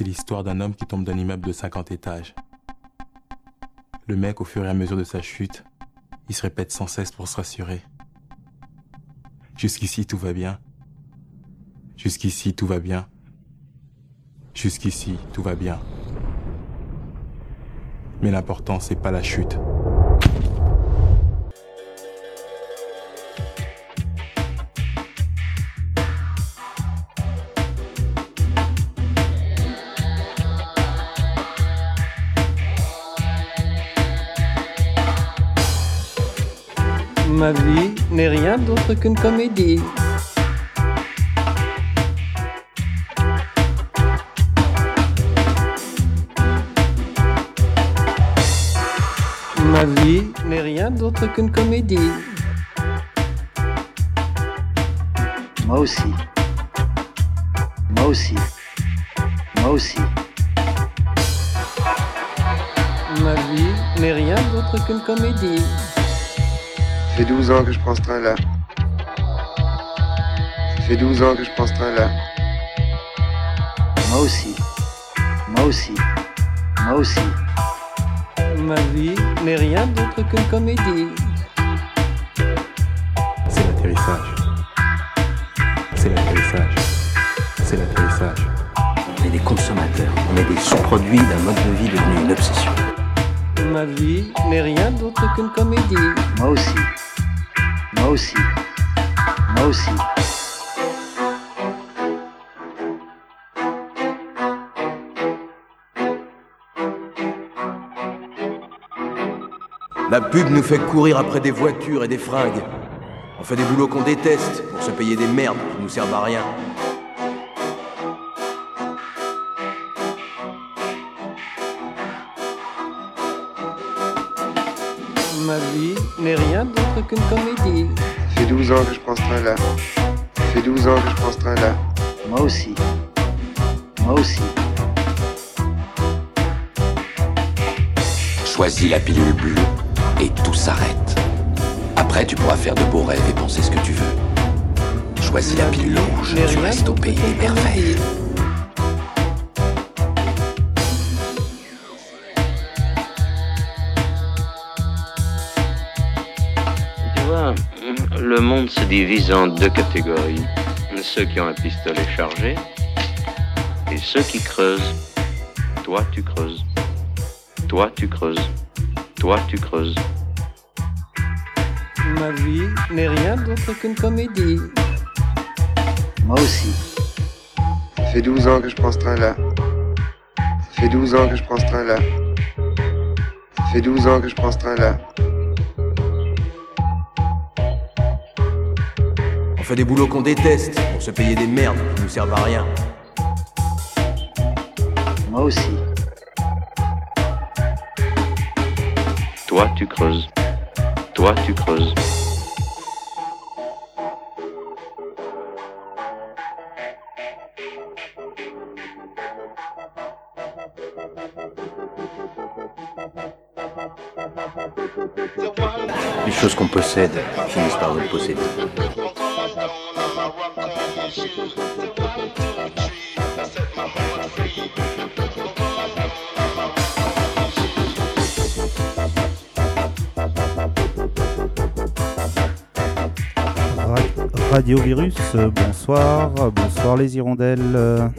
C'est l'histoire d'un homme qui tombe d'un immeuble de 50 étages. Le mec, au fur et à mesure de sa chute, il se répète sans cesse pour se rassurer. Jusqu'ici, tout va bien. Jusqu'ici, tout va bien. Jusqu'ici, tout va bien. Mais l'important, c'est pas la chute. Qu'une comédie. Ma vie n'est rien d'autre qu'une comédie. Moi aussi. Moi aussi. Moi aussi. Ma vie n'est rien d'autre qu'une comédie. Ça fait 12 ans que je prends ce train-là. Fait 12 ans que je prends ce train-là. Moi aussi. Moi aussi. Moi aussi. Ma vie n'est rien d'autre qu'une comédie. C'est l'atterrissage. C'est l'atterrissage. C'est l'atterrissage. On est des consommateurs. On est des sous-produits d'un mode de vie devenu une obsession. Ma vie n'est rien d'autre qu'une comédie. Moi aussi. Moi aussi. Moi aussi. Pub nous fait courir après des voitures et des fringues. On fait des boulots qu'on déteste pour se payer des merdes qui nous servent à rien. Ma vie n'est rien d'autre qu'une comédie. Ça fait 12 ans que je prends ce train-là. Ça fait 12 ans que je prends ce train-là. Moi aussi. Moi aussi. Choisis la pilule bleue et tout s'arrête. Après, tu pourras faire de beaux rêves et penser ce que tu veux. Choisis la pilule rouge, tu restes au pays des merveilles. Tu vois, le monde se divise en deux catégories. Ceux qui ont un pistolet chargé et ceux qui creusent. Toi, tu creuses. Toi, tu creuses. Toi, tu creuses. Ma vie n'est rien d'autre qu'une comédie. Moi aussi. Ça fait 12 ans que je prends ce train-là. Ça fait 12 ans que je prends ce train-là. Ça fait 12 ans que je prends ce train-là. On fait des boulots qu'on déteste pour se payer des merdes qui nous servent à rien. Moi aussi. Toi, tu creuses. Toi, tu creuses. Les choses qu'on possède finissent par nous posséder. Radio Virus, euh, bonsoir, bonsoir les hirondelles.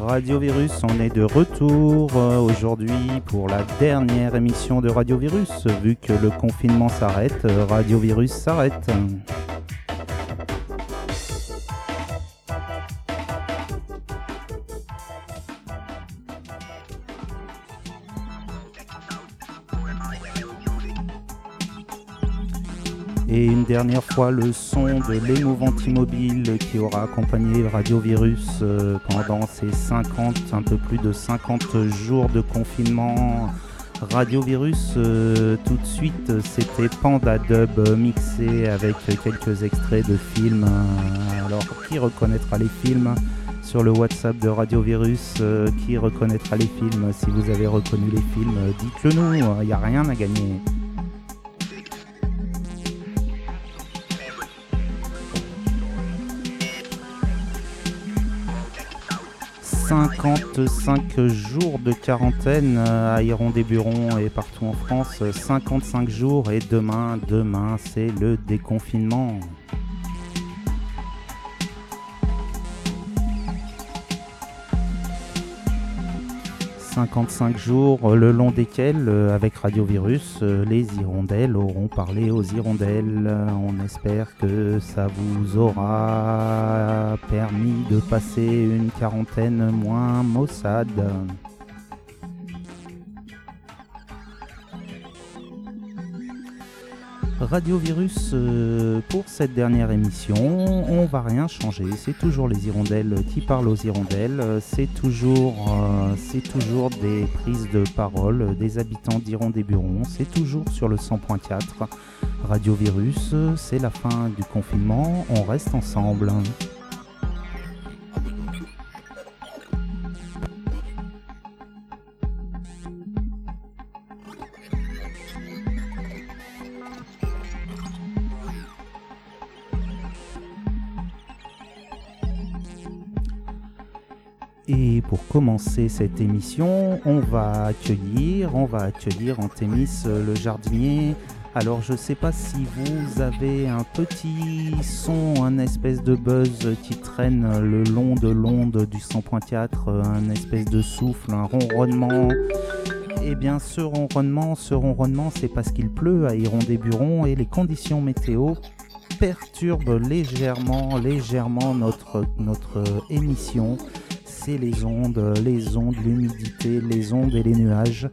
Radio Virus, on est de retour euh, aujourd'hui pour la dernière émission de Radio Virus. Vu que le confinement s'arrête, euh, Radio Virus s'arrête. Dernière fois, le son de l'émouvante immobile qui aura accompagné Radio Virus euh, pendant ces 50, un peu plus de 50 jours de confinement. Radio Virus, euh, tout de suite, c'était Panda Dub euh, mixé avec quelques extraits de films. Alors, qui reconnaîtra les films sur le WhatsApp de Radio Virus Qui reconnaîtra les films Si vous avez reconnu les films, dites-le nous, il n'y a rien à gagner. 55 jours de quarantaine à Iron-des-Burons et partout en France. 55 jours et demain, demain, c'est le déconfinement. 55 jours euh, le long desquels, euh, avec Radio Virus, euh, les hirondelles auront parlé aux hirondelles. On espère que ça vous aura permis de passer une quarantaine moins maussade. Radio Virus euh, pour cette dernière émission. On va rien changer. C'est toujours les hirondelles qui parlent aux hirondelles. C'est toujours, euh, c'est toujours des prises de parole des habitants d'Hirondé-Buron. C'est toujours sur le 100.4. Radio Virus, c'est la fin du confinement. On reste ensemble. Pour commencer cette émission, on va accueillir, on va accueillir Antémis euh, le jardinier. Alors je sais pas si vous avez un petit son, un espèce de buzz qui traîne le long de l'onde du 100.4, un espèce de souffle, un ronronnement. Eh bien ce ronronnement, ce ronronnement c'est parce qu'il pleut à Hirondé-Buron et les conditions météo perturbent légèrement, légèrement notre, notre émission c'est les ondes, les ondes, l'humidité, les ondes et les nuages.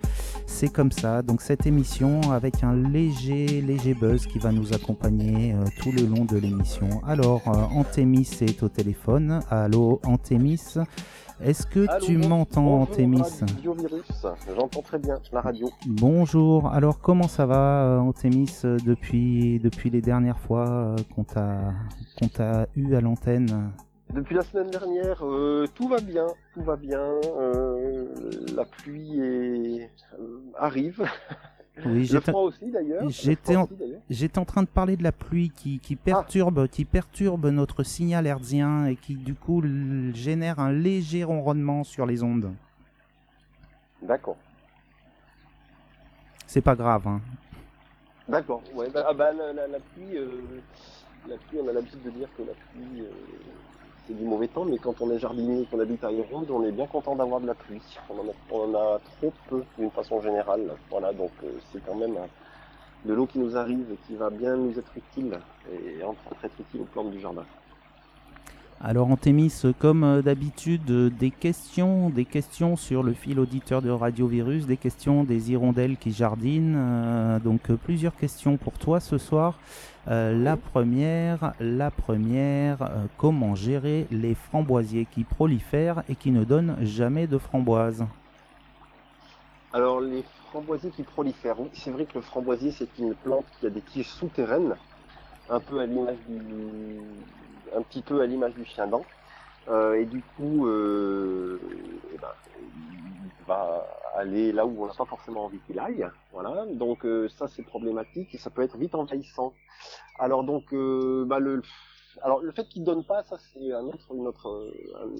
C'est comme ça. Donc cette émission avec un léger, léger buzz qui va nous accompagner euh, tout le long de l'émission. Alors, euh, Antémis est au téléphone. Allô, Antémis? Est-ce que tu m'entends, Antémis? J'entends très bien la radio. Bonjour. Alors, comment ça va, euh, Antémis, depuis, depuis les dernières fois qu'on t'a eu à l'antenne? Depuis la semaine dernière, euh, tout va bien, tout va bien. Euh, la pluie est, euh, arrive. Oui, froid aussi d'ailleurs. J'étais en, en, train de parler de la pluie qui, qui perturbe, qui perturbe notre signal hertzien et qui du coup génère un léger ronronnement sur les ondes. D'accord. C'est pas grave. Hein. D'accord. Ouais, bah, ah bah, la, la, la, pluie, la pluie, on a l'habitude de dire que la pluie c'est du mauvais temps, mais quand on est jardinier et qu'on habite à Ironde, on est bien content d'avoir de la pluie. On en a, trop peu d'une façon générale. Voilà, donc euh, c'est quand même euh, de l'eau qui nous arrive et qui va bien nous être utile et en train d'être utile aux plantes du jardin. Alors Antémis, comme euh, d'habitude, des questions, des questions sur le fil auditeur de Radio Virus, des questions des hirondelles qui jardinent. donc plusieurs questions pour toi ce soir. Euh, la première, la première, euh, comment gérer les framboisiers qui prolifèrent et qui ne donnent jamais de framboises? Alors les framboisiers qui prolifèrent, oui, c'est vrai que le framboisier c'est une plante qui a des tiges souterraines, un peu à l'image du, un petit peu à l'image du chien dent. Euh, et du coup, eh ben, aller là où on n'a pas forcément envie qu'il aille. Voilà, donc ça c'est problématique et ça peut être vite envahissant. Alors donc, euh, bah le, fait qu'il donne pas, ça c'est autre,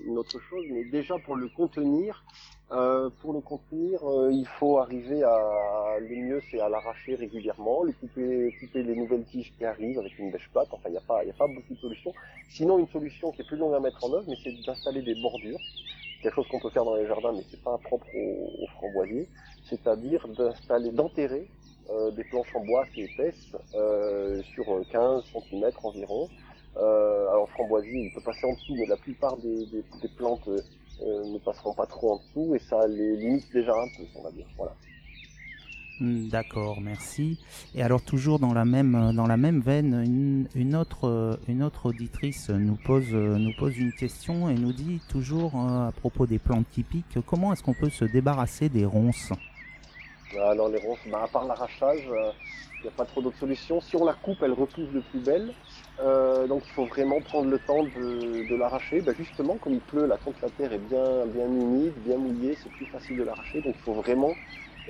une autre, chose. Mais déjà pour le contenir, euh, pour le contenir, euh, il faut arriver à, le mieux c'est à l'arracher régulièrement, le couper, les nouvelles tiges qui arrivent avec une bêche plate. Enfin, il n'y a pas beaucoup de solutions. Sinon, une solution qui est plus longue à mettre en œuvre, mais c'est d'installer des bordures. Quelque chose qu'on peut faire dans les jardins, mais c'est pas propre aux, aux framboisiers. C'est-à-dire d'installer, d'enterrer euh, des planches en bois assez épaisses euh, sur 15 cm environ. Euh, alors framboisier, il peut passer en dessous, mais la plupart des, plantes ne passeront pas trop en dessous et ça les limite déjà un peu, on va dire. Voilà. Hmm, d'accord, merci. Et alors toujours dans la même même veine, une, autre une autre auditrice nous pose nous pose une question et nous dit toujours à propos des plantes typiques, comment est-ce qu'on peut se débarrasser des ronces? Alors les ronces, bah, à part l'arrachage, il euh, n'y a pas trop d'autres solutions. Si on la coupe, elle repousse de plus belle. Euh, donc il faut vraiment prendre le temps de, l'arracher. Bah, justement, comme il pleut, la, la terre est bien, bien humide, bien mouillée, c'est plus facile de l'arracher. Donc il faut vraiment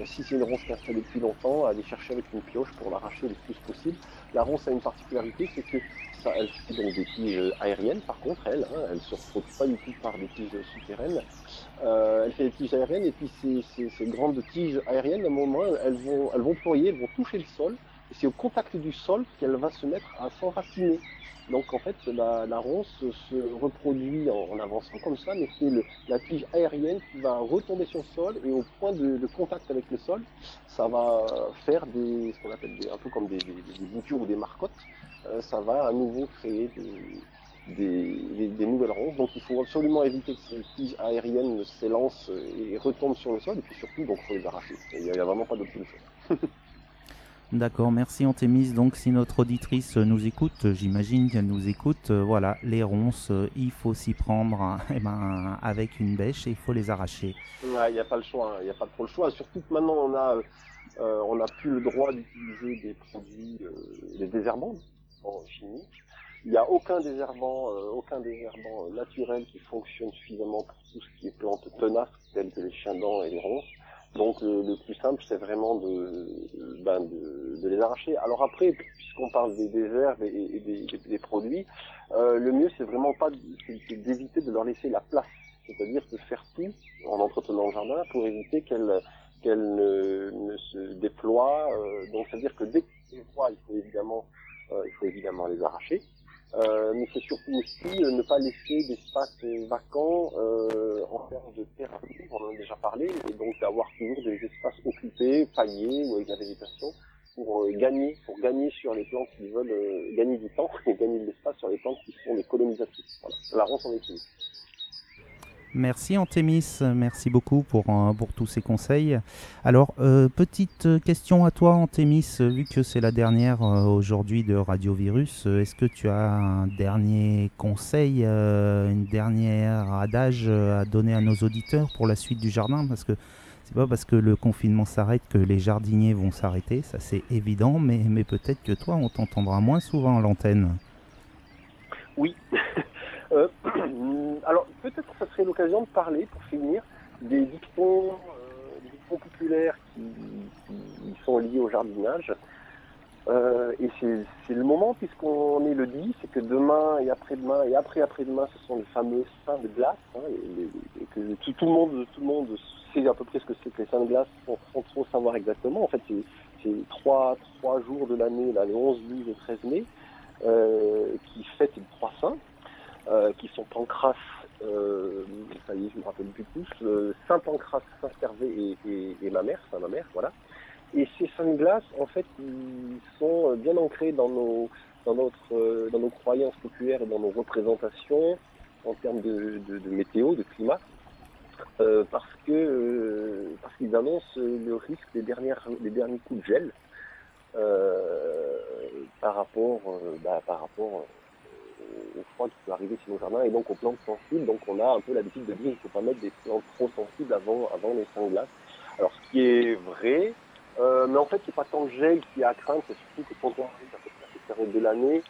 si c'est une ronce qui est installée depuis longtemps, aller chercher avec une pioche pour l'arracher le plus possible. La ronce a une particularité, c'est que ça, elle fait donc des tiges aériennes, par contre, elle, hein, elle se retrouve pas du tout par des tiges souterraines. Euh, elle fait des tiges aériennes et puis ces, grandes tiges aériennes, à un moment, elles elles vont ployer, elles vont toucher le sol. Et c'est au contact du sol qu'elle va se mettre à s'enraciner. Donc en fait, la, ronce se reproduit en, avançant comme ça, mais c'est la tige aérienne qui va retomber sur le sol et au point de, contact avec le sol, ça va faire des, ce qu'on appelle des, un peu comme des, des, des, boutures ou des marcottes. Euh, ça va à nouveau créer des, des, nouvelles ronces. Donc il faut absolument éviter que ces tiges aériennes s'élancent et retombent sur le sol. Et puis surtout, donc faut les arracher. Il n'y a, a, vraiment pas d'autre solution. D'accord, merci Antémis. Donc si notre auditrice nous écoute, j'imagine qu'elle nous écoute, euh, voilà, les ronces, euh, il faut s'y prendre eh ben, avec une bêche et il faut les arracher. Il n'y a pas le choix, il hein, n'y a pas trop le choix. Surtout que maintenant on a, euh, on n'a plus le droit d'utiliser des produits, des désherbants en chimie. Il n'y a aucun désherbant, aucun désherbant naturel qui fonctionne suffisamment pour tout ce qui est plantes tenaces, telles que les chiens-dents et les ronces. Donc le, le, plus simple, c'est vraiment de, ben de, de, les arracher. Alors après, puisqu'on parle des, des herbes et, et des, des, produits, euh, le mieux c'est vraiment pas d'éviter de leur laisser la place, c'est-à-dire de faire tout en entretenant le jardin pour éviter qu'elles ne, ne, se déploient. Euh, donc c'est-à-dire que dès qu'elles voient, il faut évidemment euh, il faut évidemment les arracher. Euh, mais c'est surtout aussi euh, ne pas laisser d'espace vacant euh, en termes de thérapie, on en a déjà parlé, et donc d'avoir toujours des espaces occupés, paillés ou avec la végétation pour euh, gagner, pour gagner sur les plantes qui veulent euh, gagner du temps et gagner de l'espace sur les plantes qui sont des colonisatrices. Voilà, la ronce en une. Merci Antémis, merci beaucoup pour, euh, pour tous ces conseils. Alors, euh, petite question à toi Antémis, vu que c'est la dernière euh, aujourd'hui de Radio Virus, est-ce que tu as un dernier conseil, euh, une dernière adage à donner à nos auditeurs pour la suite du jardin? Parce que c'est pas parce que le confinement s'arrête que les jardiniers vont s'arrêter, ça c'est évident, mais, mais peut-être que toi on t'entendra moins souvent à l'antenne. Oui. Euh, alors peut-être que ça serait l'occasion de parler, pour finir, des dictons, euh, des dictons populaires qui, qui, sont liés au jardinage. Euh, et c'est le moment, puisqu'on est le 10, c'est que demain et après-demain et après-après-demain, ce sont les fameux seins de glace, hein, et, que tout, le monde, tout le monde sait à peu près ce que c'est que les seins de glace, sans, trop savoir exactement. En fait, c'est trois, trois jours de l'année, les 11, 12 et 13 mai, euh, qui fêtent les trois saints qui sont Pancras, euh, ça y est, je me rappelle plus tous, euh, Saint Pancras, Saint Servé et, et, et, ma mère, Saint ma mère, voilà. Et ces saints de glace, en fait, ils sont bien ancrés dans nos, dans notre, dans nos croyances populaires et dans nos représentations en termes de, de, de météo, de climat. Euh, parce que euh, parce qu'ils annoncent le risque des dernières des derniers coups de gel euh, par rapport bah, par rapport au froid qui peut arriver sur nos jardins et donc aux plantes sensibles. Donc on a un peu l'habitude de dire qu'il ne faut pas mettre des plantes trop sensibles avant, avant les seins de glace. Alors ce qui est vrai, euh, mais en fait c'est pas tant le gel qui est à craindre, c'est surtout que quand on arrive à cette période de l'année,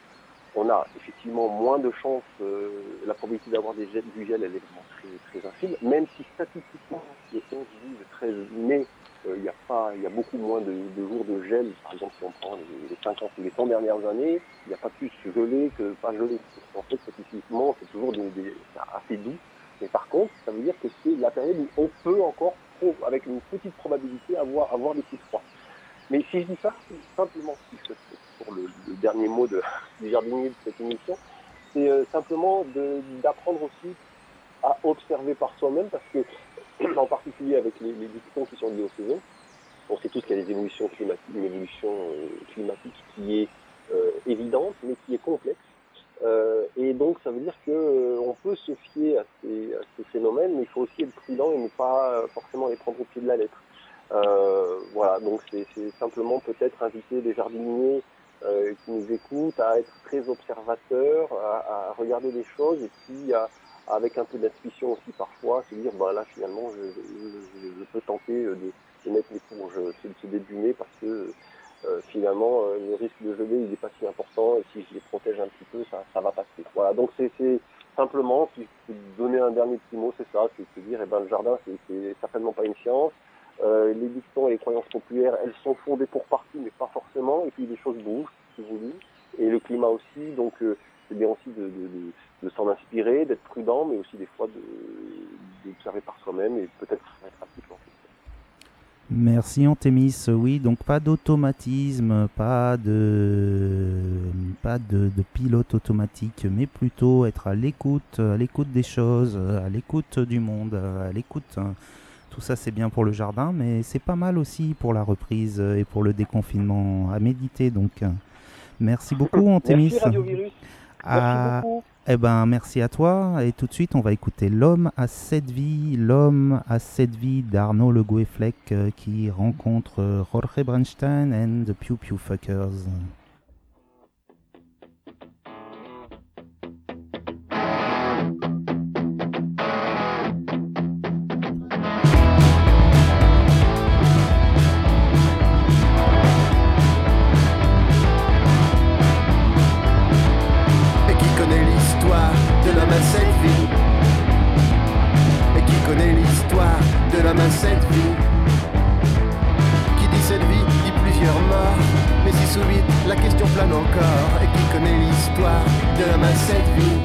on a effectivement moins de chances, euh, la probabilité d'avoir des du gel elle est vraiment très, très infime, même si statistiquement le 11 le 13 mai il euh, y a pas, il y a beaucoup moins de, de, jours de gel. Par exemple, si on prend les, les 50 ou les 100 dernières années, il n'y a pas plus gelé que pas gelé. En fait, statistiquement, c'est toujours des, des, assez doux. Mais par contre, ça veut dire que c'est la période où on peut encore, avec une petite probabilité, avoir, avoir des coups de froid. Mais si je dis ça, c'est simplement, pour le, le, dernier mot de, du jardinier de cette émission, c'est euh, simplement d'apprendre aussi à observer par soi-même parce que en particulier avec les, les qui sont liés aux saisons. On sait tous qu'il y a des évolutions climatiques, une évolution euh, climatique qui est euh, évidente, mais qui est complexe. Euh, et donc, ça veut dire que euh, peut se fier à ces, à ces, phénomènes, mais il faut aussi être prudent et ne pas forcément les prendre au pied de la lettre. voilà, donc c'est simplement peut-être inviter les jardiniers qui nous écoutent à être très observateurs, à, à regarder les choses et puis à, avec un peu d'intuition aussi parfois, se dire bah là finalement je, je, je peux tenter de, de, mettre les courges de début mai parce que euh, finalement euh, le risque de geler il n'est pas si important et si je les protège un petit peu ça, ça va passer. Voilà donc c'est simplement si je peux donner un dernier petit mot c'est ça, c'est se dire eh ben le jardin c'est certainement pas une science. Euh, les dictons et les croyances populaires, elles sont fondées pour partie, mais pas forcément. Et puis les choses bougent, si vous voulez. Et le climat aussi. Donc euh, c'est bien aussi de, de, de, de s'en inspirer, d'être prudent, mais aussi des fois d'observer par soi-même et peut-être être pratique. En fait. Merci Antémis. Oui, donc pas d'automatisme, pas de pas de, de, pilote automatique, mais plutôt être à l'écoute, à l'écoute des choses, à l'écoute du monde, à l'écoute. hein. Tout ça c'est bien pour le jardin, mais c'est pas mal aussi pour la reprise et pour le déconfinement à méditer. Donc merci beaucoup Antémis. Merci Radio Virus. Merci Ah, beaucoup. eh ben, merci à toi. Et tout de suite, on va écouter L'homme à sept vies. L'homme à sept vies d'Arnaud Le Gouefleck euh, qui rencontre euh, Jorge Bernstein and the Pew Pew Fuckers. Cette vie. Qui dit cette vie dit plusieurs morts. Mais si sous vite la question plane encore. Et qui connaît l'histoire de l'homme à cette vie?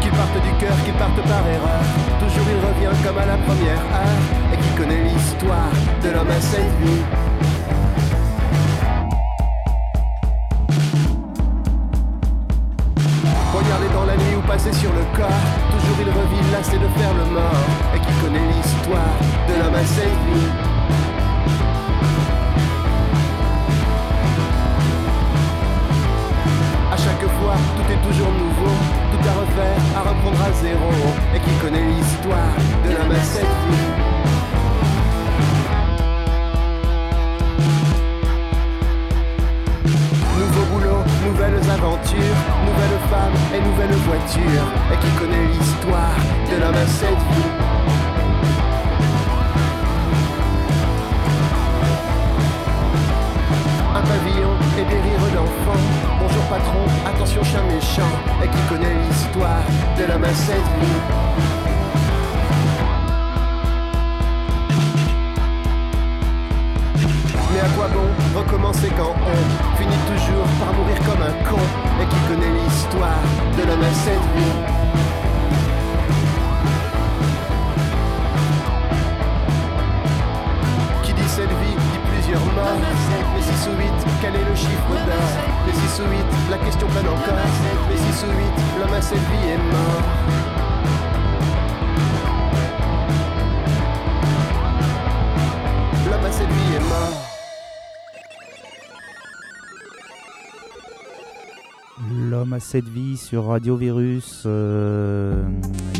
Qu'il parte du cœur, qu'il parte par erreur. Toujours il revient comme à la première heure. Et qui connaît l'histoire de l'homme à cette vie? Passer sur le corps. Toujours il revit lassé de faire le mort. Et qui connaît l'histoire de l'homme à cette vie À chaque fois, tout est toujours nouveau. Tout à refaire, à reprendre à zéro. Et qui connaît l'histoire de l'homme à vie nouvelles aventures, nouvelles femmes et nouvelles voitures. Et qui connaît l'histoire de l'homme à cette vie Un pavillon et des rires d'enfants. Bonjour patron, attention chien méchant. Et qui connaît l'histoire de l'homme à cette vie recommencer quand on finit toujours par mourir comme un con Et qui connaît l'histoire de l'homme à cette vie. Qui dit cette vie dit plusieurs morts. Mais 6 ou 8, quel est le chiffre d'or? Mais 6 ou 8, la question plane encore. Mais 6 ou 8, l'homme à cette vie est mort L'homme à sept vies sur Radio Virus. euh,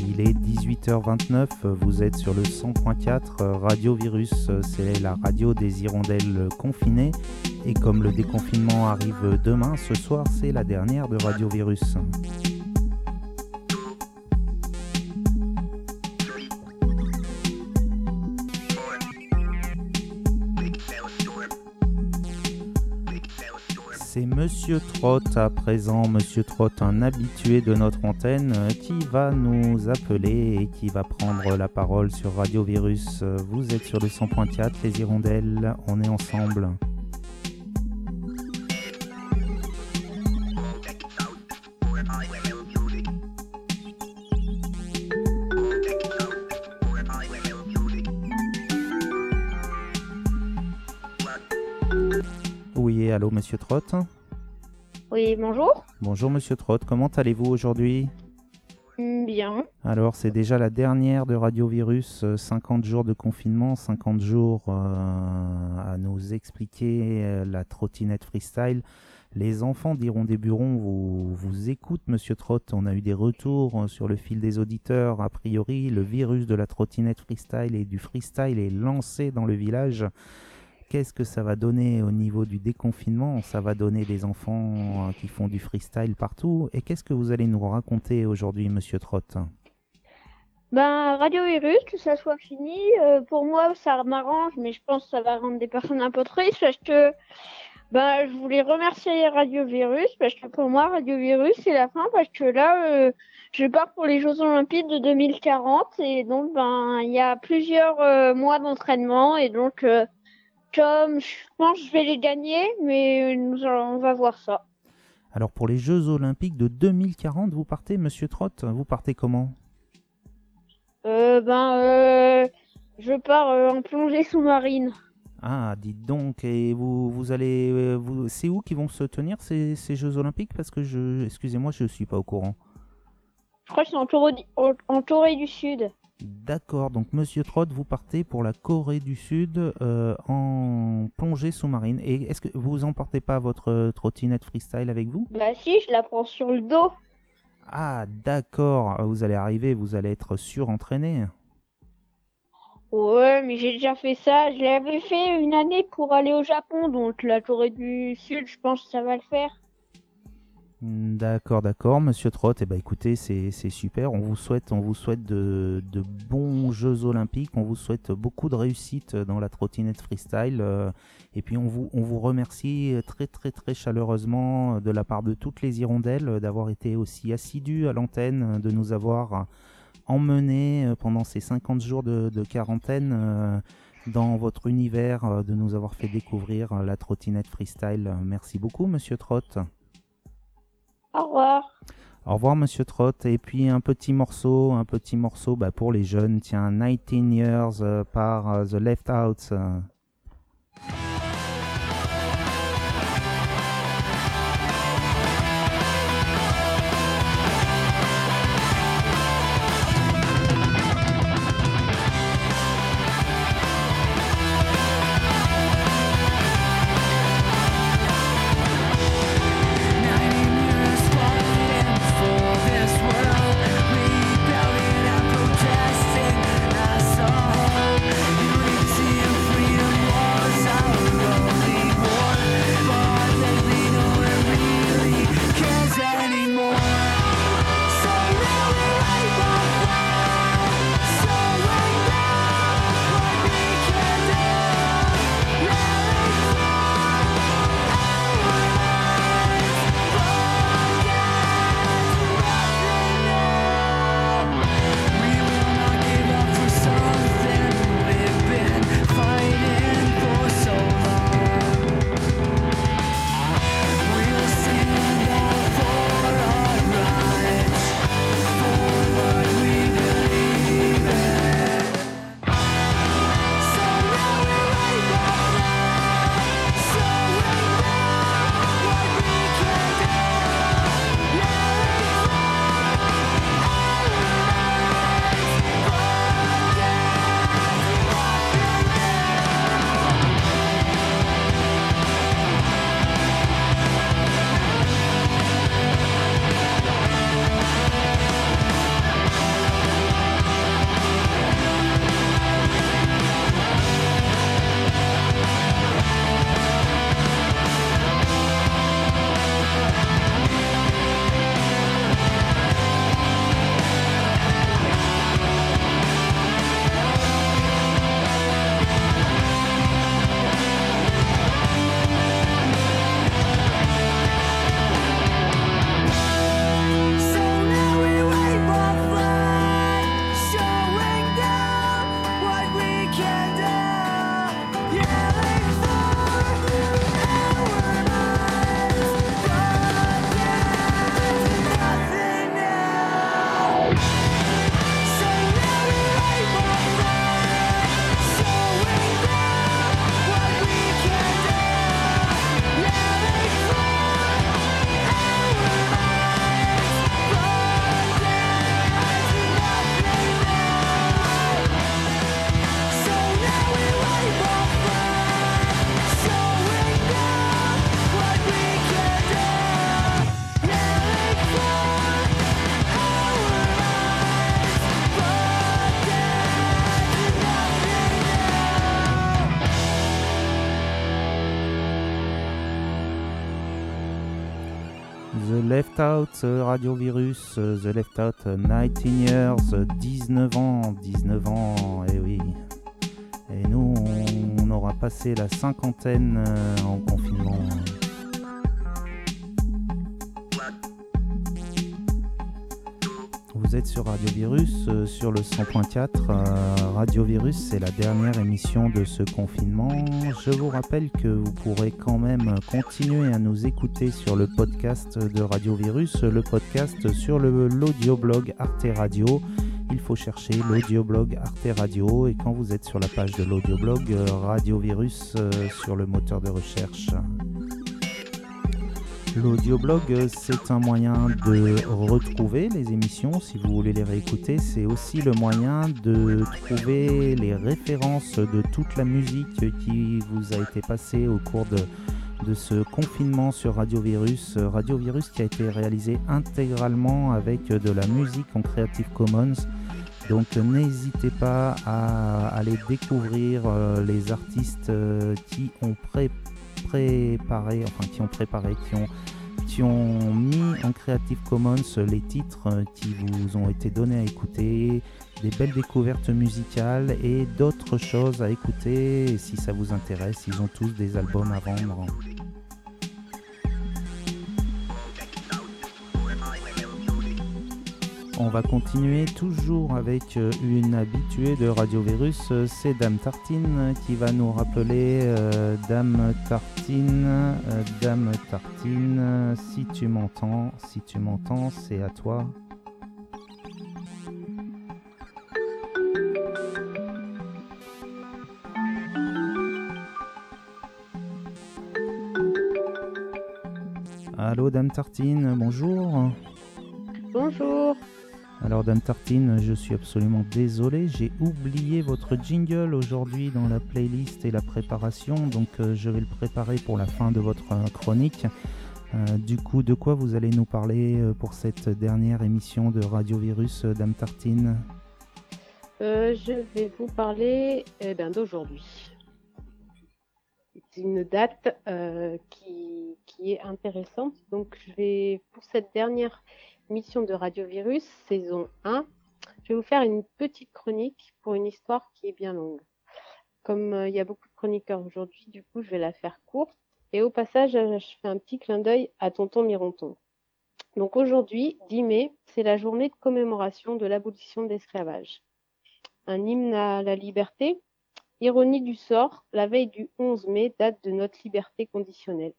il est 18h29. Vous êtes sur le 100.4. Radio Virus, c'est la radio des hirondelles confinées. Et comme le déconfinement arrive demain, ce soir, c'est la dernière de Radio Virus. Monsieur Trott à présent, Monsieur Trott, un habitué de notre antenne, euh, qui va nous appeler et qui va prendre la parole sur Radio Virus. Euh, Vous êtes sur le 100.4, les hirondelles, on est ensemble. Oui, allô Monsieur Trott Oui, bonjour. Bonjour Monsieur Trott, comment allez-vous aujourd'hui? Hmm, Bien. Alors, c'est déjà la dernière de Radio Virus, euh, 50 jours de confinement, 50 jours euh, à nous expliquer euh, la trottinette freestyle. Les enfants diront des burons, vous, vous écoutent, Monsieur Trott. On a eu des retours euh, sur le fil des auditeurs. A priori, le virus de la trottinette freestyle et du freestyle est lancé dans le village. Qu'est-ce que ça va donner au niveau du déconfinement? Ça va donner des enfants euh, qui font du freestyle partout. Et qu'est-ce que vous allez nous raconter aujourd'hui, Monsieur Trott Ben, Radio Virus, que ça soit fini, euh, pour moi, ça m'arrange, mais je pense que ça va rendre des personnes un peu tristes parce que Ben, je voulais remercier Radio Virus parce que pour moi, Radio Virus, c'est la fin parce que là, euh, je pars pour les Jeux Olympiques de 2040 et donc, ben, il y a plusieurs mois d'entraînement et donc, comme je pense que je vais les gagner, mais nous allons- on va voir ça. Alors pour les Jeux Olympiques de 2040, vous partez, Monsieur Trott? Vous partez comment? Euh, ben, euh, je pars euh, en plongée sous-marine. Ah, dites donc, et vous, vous allez, euh, vous, c'est où qui vont se tenir ces, ces Jeux Olympiques? Parce que je, excusez-moi, je suis pas au courant. Je crois que c'est en- en Corée du Sud. D'accord, donc Monsieur Trott, vous partez pour la Corée du Sud euh, en plongée sous-marine. Et est-ce que vous emportez pas votre euh, trottinette freestyle avec vous? Bah si, je la prends sur le dos. Ah, d'accord, vous allez arriver, vous allez être surentraîné. Ouais, mais j'ai déjà fait ça. Je l'avais fait une année pour aller au Japon, donc la Corée du Sud, je pense que ça va le faire. Hmm, D'accord, d'accord, Monsieur Trott. Eh ben, écoutez, c'est super. On vous souhaite, on vous souhaite de, bons Jeux Olympiques. On vous souhaite beaucoup de réussite dans la trottinette freestyle. euh, et puis on vous, on vous remercie très, très, très chaleureusement de la part de toutes les hirondelles d'avoir été aussi assidus à l'antenne, de nous avoir emmenés euh, pendant ces 50 jours de, de quarantaine. euh, dans votre univers, de nous avoir fait découvrir la trottinette freestyle. Merci beaucoup, Monsieur Trott. Au revoir. Au revoir Monsieur Trott. Et puis un petit morceau, un petit morceau bah, pour les jeunes. Tiens, 19 Years euh, par euh, The Left Out. Euh, Radio Virus, euh, The Left Out, euh, 19 Years, euh, 19 ans, 19 ans, et oui. Et nous, on, aura passé la cinquantaine en sur Radio Virus euh, sur le 100.4. Euh, Radio Virus, c'est la dernière émission de ce confinement. Je vous rappelle que vous pourrez quand même continuer à nous écouter sur le podcast de Radio Virus, le podcast sur l'audioblog Arte Radio. Il faut chercher l'audioblog Arte Radio et quand vous êtes sur la page de l'audioblog euh, Radio Virus euh, sur le moteur de recherche. L'audioblog, euh, c'est un moyen de retrouver les émissions si vous voulez les réécouter. C'est aussi le moyen de trouver les références de toute la musique qui vous a été passée au cours de, ce confinement sur Radio Virus. Euh, Radio Virus qui a été réalisé intégralement avec de la musique en Creative Commons. Donc euh, n'hésitez pas à aller découvrir euh, les artistes euh, qui ont pré- préparé, enfin qui ont préparé, qui ont, qui ont mis en Creative Commons les titres qui vous ont été donnés à écouter, des belles découvertes musicales et d'autres choses à écouter. Si ça vous intéresse, ils ont tous des albums à vendre. On va continuer toujours avec euh, une habituée de Radio Virus, euh, c'est Dame Tartine euh, qui va nous rappeler Dame Tartine, Dame Tartine, si tu m'entends, si tu m'entends, c'est à toi. Allô Dame Tartine, bonjour. Bonjour. Alors Dame Tartine, je suis absolument désolé, j'ai oublié votre jingle aujourd'hui dans la playlist et la préparation, donc euh, je vais le préparer pour la fin de votre euh, chronique. Euh, du coup, de quoi vous allez nous parler pour cette dernière émission de Radio Virus, Dame Tartine je vais vous parler eh ben, d'aujourd'hui. C'est une date qui, qui est intéressante. Donc, je vais, pour cette dernière émission de Radio Virus, saison 1, je vais vous faire une petite chronique pour une histoire qui est bien longue. Comme euh, il y a beaucoup de chroniqueurs aujourd'hui, du coup, je vais la faire courte. Et au passage, euh, je fais un petit clin d'œil à Tonton Mironton. Donc aujourd'hui, 10 mai, c'est la journée de commémoration de l'abolition de l'esclavage un hymne à la liberté. Ironie du sort, la veille du 11 mai date de notre liberté conditionnelle.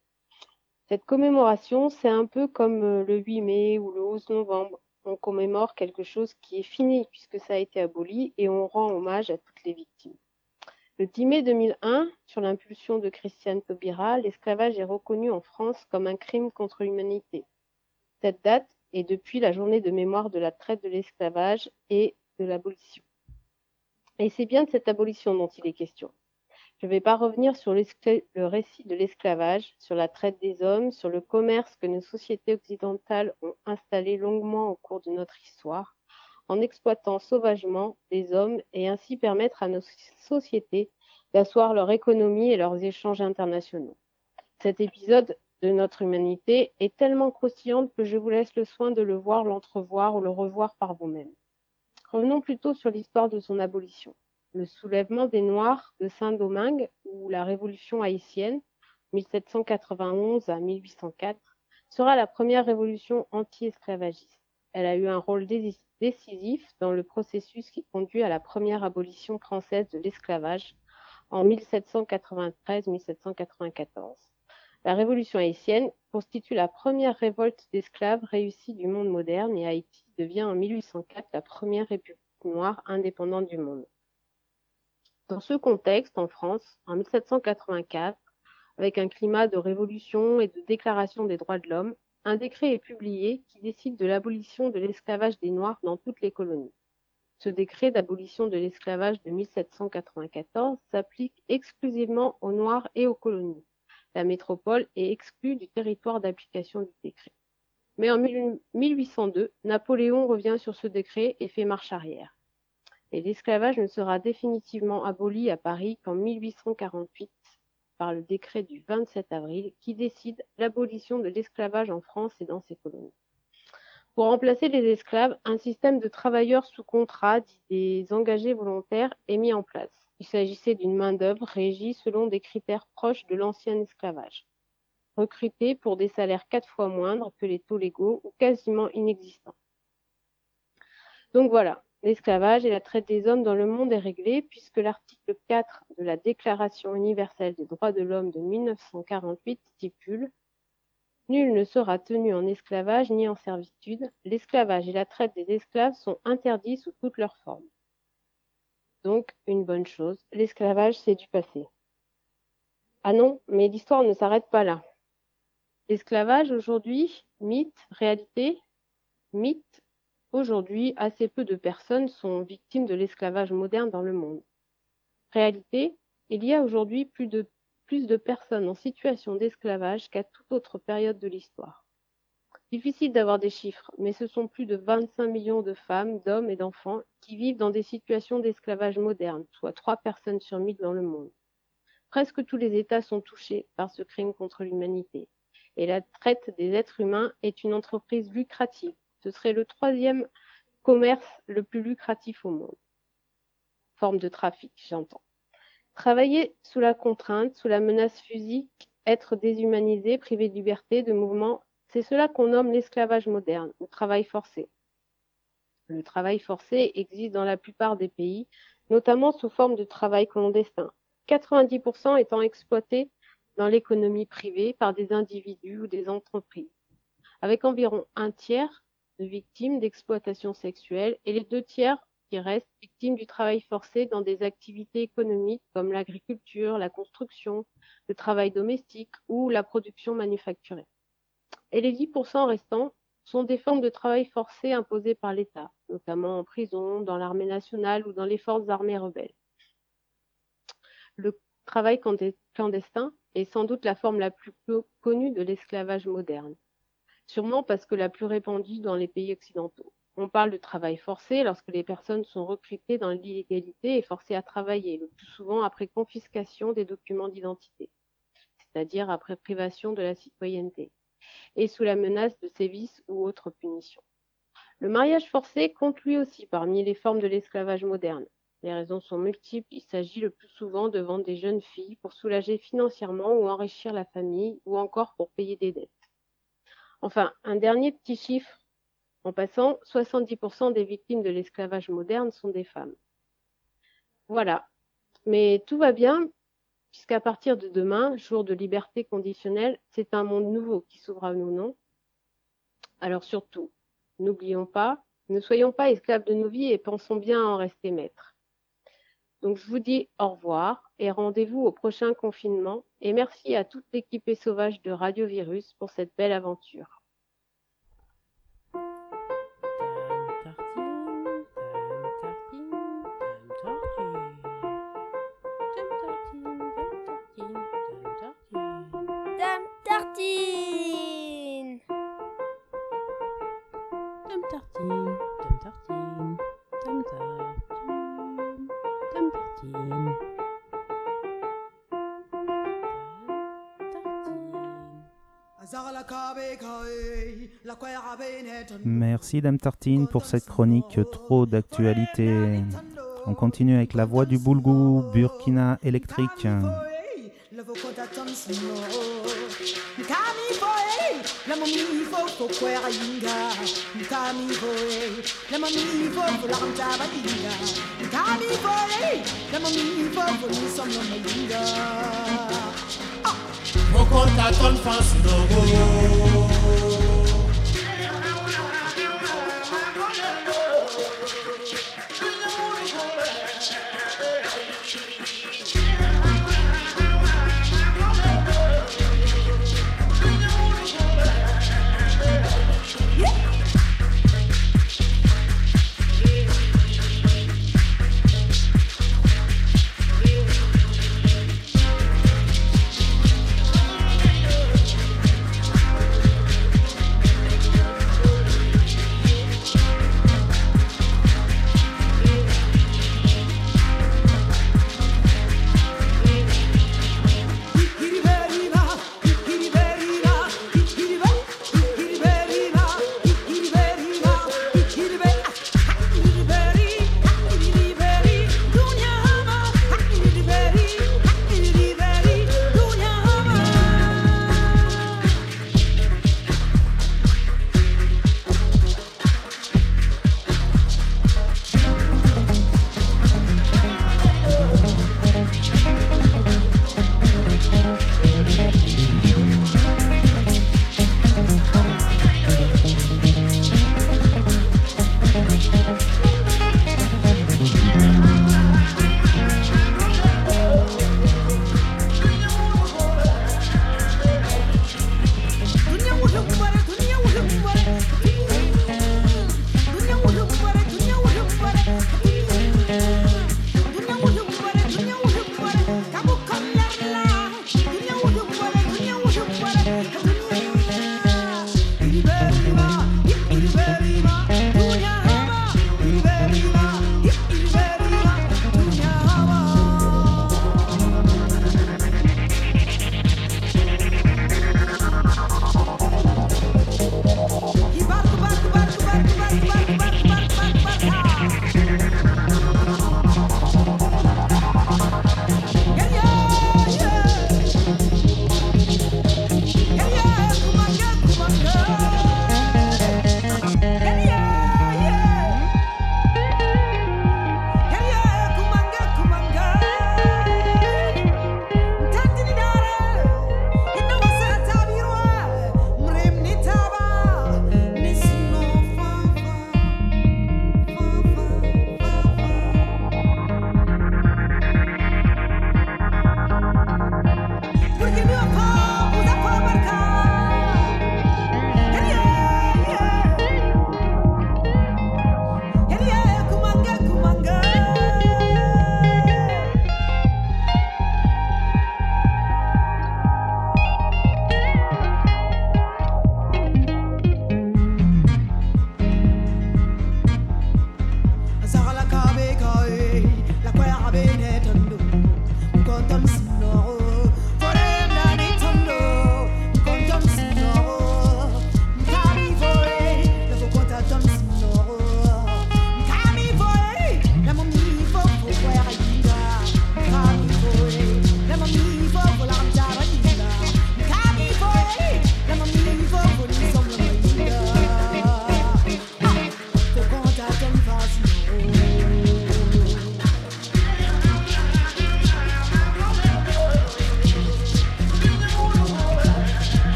Cette commémoration, c'est un peu comme euh, le 8 mai ou le 11 novembre. On commémore quelque chose qui est fini puisque ça a été aboli et on rend hommage à toutes les victimes. Le 10 mai 2001, sur l'impulsion de Christiane Taubira, l'esclavage est reconnu en France comme un crime contre l'humanité. Cette date est depuis la journée de mémoire de la traite de l'esclavage et de l'abolition. Et c'est bien de cette abolition dont il est question. Je ne vais pas revenir sur le récit de l'esclavage, sur la traite des hommes, sur le commerce que nos sociétés occidentales ont installé longuement au cours de notre histoire, en exploitant sauvagement les hommes et ainsi permettre à nos sociétés d'asseoir leur économie et leurs échanges internationaux. Cet épisode de notre humanité est tellement croustillant que je vous laisse le soin de le voir, l'entrevoir ou le revoir par vous-même. Revenons plutôt sur l'histoire de son abolition. Le soulèvement des Noirs de Saint-Domingue ou la Révolution haïtienne, 1791 à 1804, sera la première révolution anti-esclavagiste. Elle a eu un rôle dé- décisif dans le processus qui conduit à la première abolition française de l'esclavage en 1793-1794. La révolution haïtienne constitue la première révolte d'esclaves réussie du monde moderne et Haïti devient en 1804 la première république noire indépendante du monde. Dans ce contexte, en France, en 1784, avec un climat de révolution et de déclaration des droits de l'homme, un décret est publié qui décide de l'abolition de l'esclavage des Noirs dans toutes les colonies. Ce décret d'abolition de l'esclavage de 1794 s'applique exclusivement aux Noirs et aux colonies. La métropole est exclue du territoire d'application du décret. Mais en 1802, Napoléon revient sur ce décret et fait marche arrière. Et l'esclavage ne sera définitivement aboli à Paris qu'en 1848 par le décret du 27 avril qui décide l'abolition de l'esclavage en France et dans ses colonies. Pour remplacer les esclaves, un système de travailleurs sous contrat, des engagés volontaires, est mis en place. Il s'agissait d'une main-d'œuvre régie selon des critères proches de l'ancien esclavage, recrutée pour des salaires quatre fois moindres que les taux légaux ou quasiment inexistants. Donc voilà, l'esclavage et la traite des hommes dans le monde est réglé puisque l'article 4 de la Déclaration universelle des droits de l'homme de 1948 stipule Nul ne sera tenu en esclavage ni en servitude. L'esclavage et la traite des esclaves sont interdits sous toutes leurs formes. Donc, une bonne chose, l'esclavage, c'est du passé. Ah non, mais l'histoire ne s'arrête pas là. L'esclavage aujourd'hui, mythe, réalité, mythe, aujourd'hui, assez peu de personnes sont victimes de l'esclavage moderne dans le monde. Réalité, il y a aujourd'hui plus de personnes en situation d'esclavage qu'à toute autre période de l'histoire. Difficile d'avoir des chiffres, mais ce sont plus de 25 millions de femmes, d'hommes et d'enfants qui vivent dans des situations d'esclavage moderne, soit 3 personnes sur 1000 dans le monde. Presque tous les États sont touchés par ce crime contre l'humanité. Et la traite des êtres humains est une entreprise lucrative. Ce serait le troisième commerce le plus lucratif au monde. Forme de trafic, j'entends. Travailler sous la contrainte, sous la menace physique, être déshumanisé, privé de liberté, de mouvement, c'est cela qu'on nomme l'esclavage moderne, le travail forcé. Le travail forcé existe dans la plupart des pays, notamment sous forme de travail clandestin, 90% étant exploité dans l'économie privée par des individus ou des entreprises, avec environ un tiers victimes d'exploitation sexuelle et les deux tiers restent victimes du travail forcé dans des activités économiques comme l'agriculture, la construction, le travail domestique ou la production manufacturée. Et les 10% restants sont des formes de travail forcé imposées par l'État, notamment en prison, dans l'armée nationale ou dans les forces armées rebelles. Le travail clandestin est sans doute la forme la plus connue de l'esclavage moderne, sûrement parce que la plus répandue dans les pays occidentaux. On parle de travail forcé lorsque les personnes sont recrutées dans l'illégalité et forcées à travailler, le plus souvent après confiscation des documents d'identité, c'est-à-dire après privation de la citoyenneté, et sous la menace de sévices ou autres punitions. Le mariage forcé compte lui aussi parmi les formes de l'esclavage moderne. Les raisons sont multiples. Il s'agit le plus souvent de vendre des jeunes filles pour soulager financièrement ou enrichir la famille ou encore pour payer des dettes. Enfin, un dernier petit chiffre en passant, 70% des victimes de l'esclavage moderne sont des femmes. Voilà. Mais tout va bien, puisqu'à partir de demain, jour de liberté conditionnelle, c'est un monde nouveau qui s'ouvre à nous, non? Alors surtout, n'oublions pas, ne soyons pas esclaves de nos vies et pensons bien à en rester maîtres. Donc je vous dis au revoir et rendez-vous au prochain confinement et merci à toute l'équipe sauvage de Radio Virus pour cette belle aventure. Merci Dame Tartine pour cette chronique trop d'actualité. On continue avec la voix du Boulgou, Burkina électrique.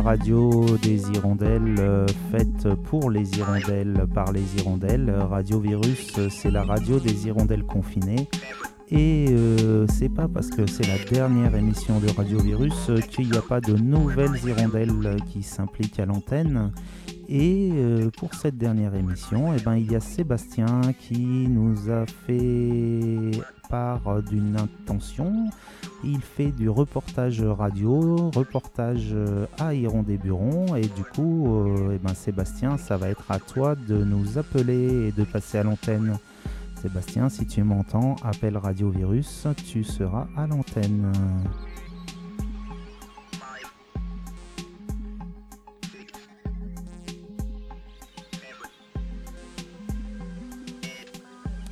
Radio des hirondelles euh, faite pour les hirondelles par les hirondelles. Radio Virus, c'est la radio des hirondelles confinées. Et euh, c'est pas parce que c'est la dernière émission de Radio Virus qu'il n'y a pas de nouvelles hirondelles qui s'impliquent à l'antenne. Et euh, pour cette dernière émission, eh ben, il y a Sébastien qui nous a fait part d'une intention. Il fait du reportage radio, reportage euh, à Iron des Burons. Et du coup, euh, eh ben, Sébastien, ça va être à toi de nous appeler et de passer à l'antenne. Sébastien, si tu m'entends, appelle Radio Virus, tu seras à l'antenne.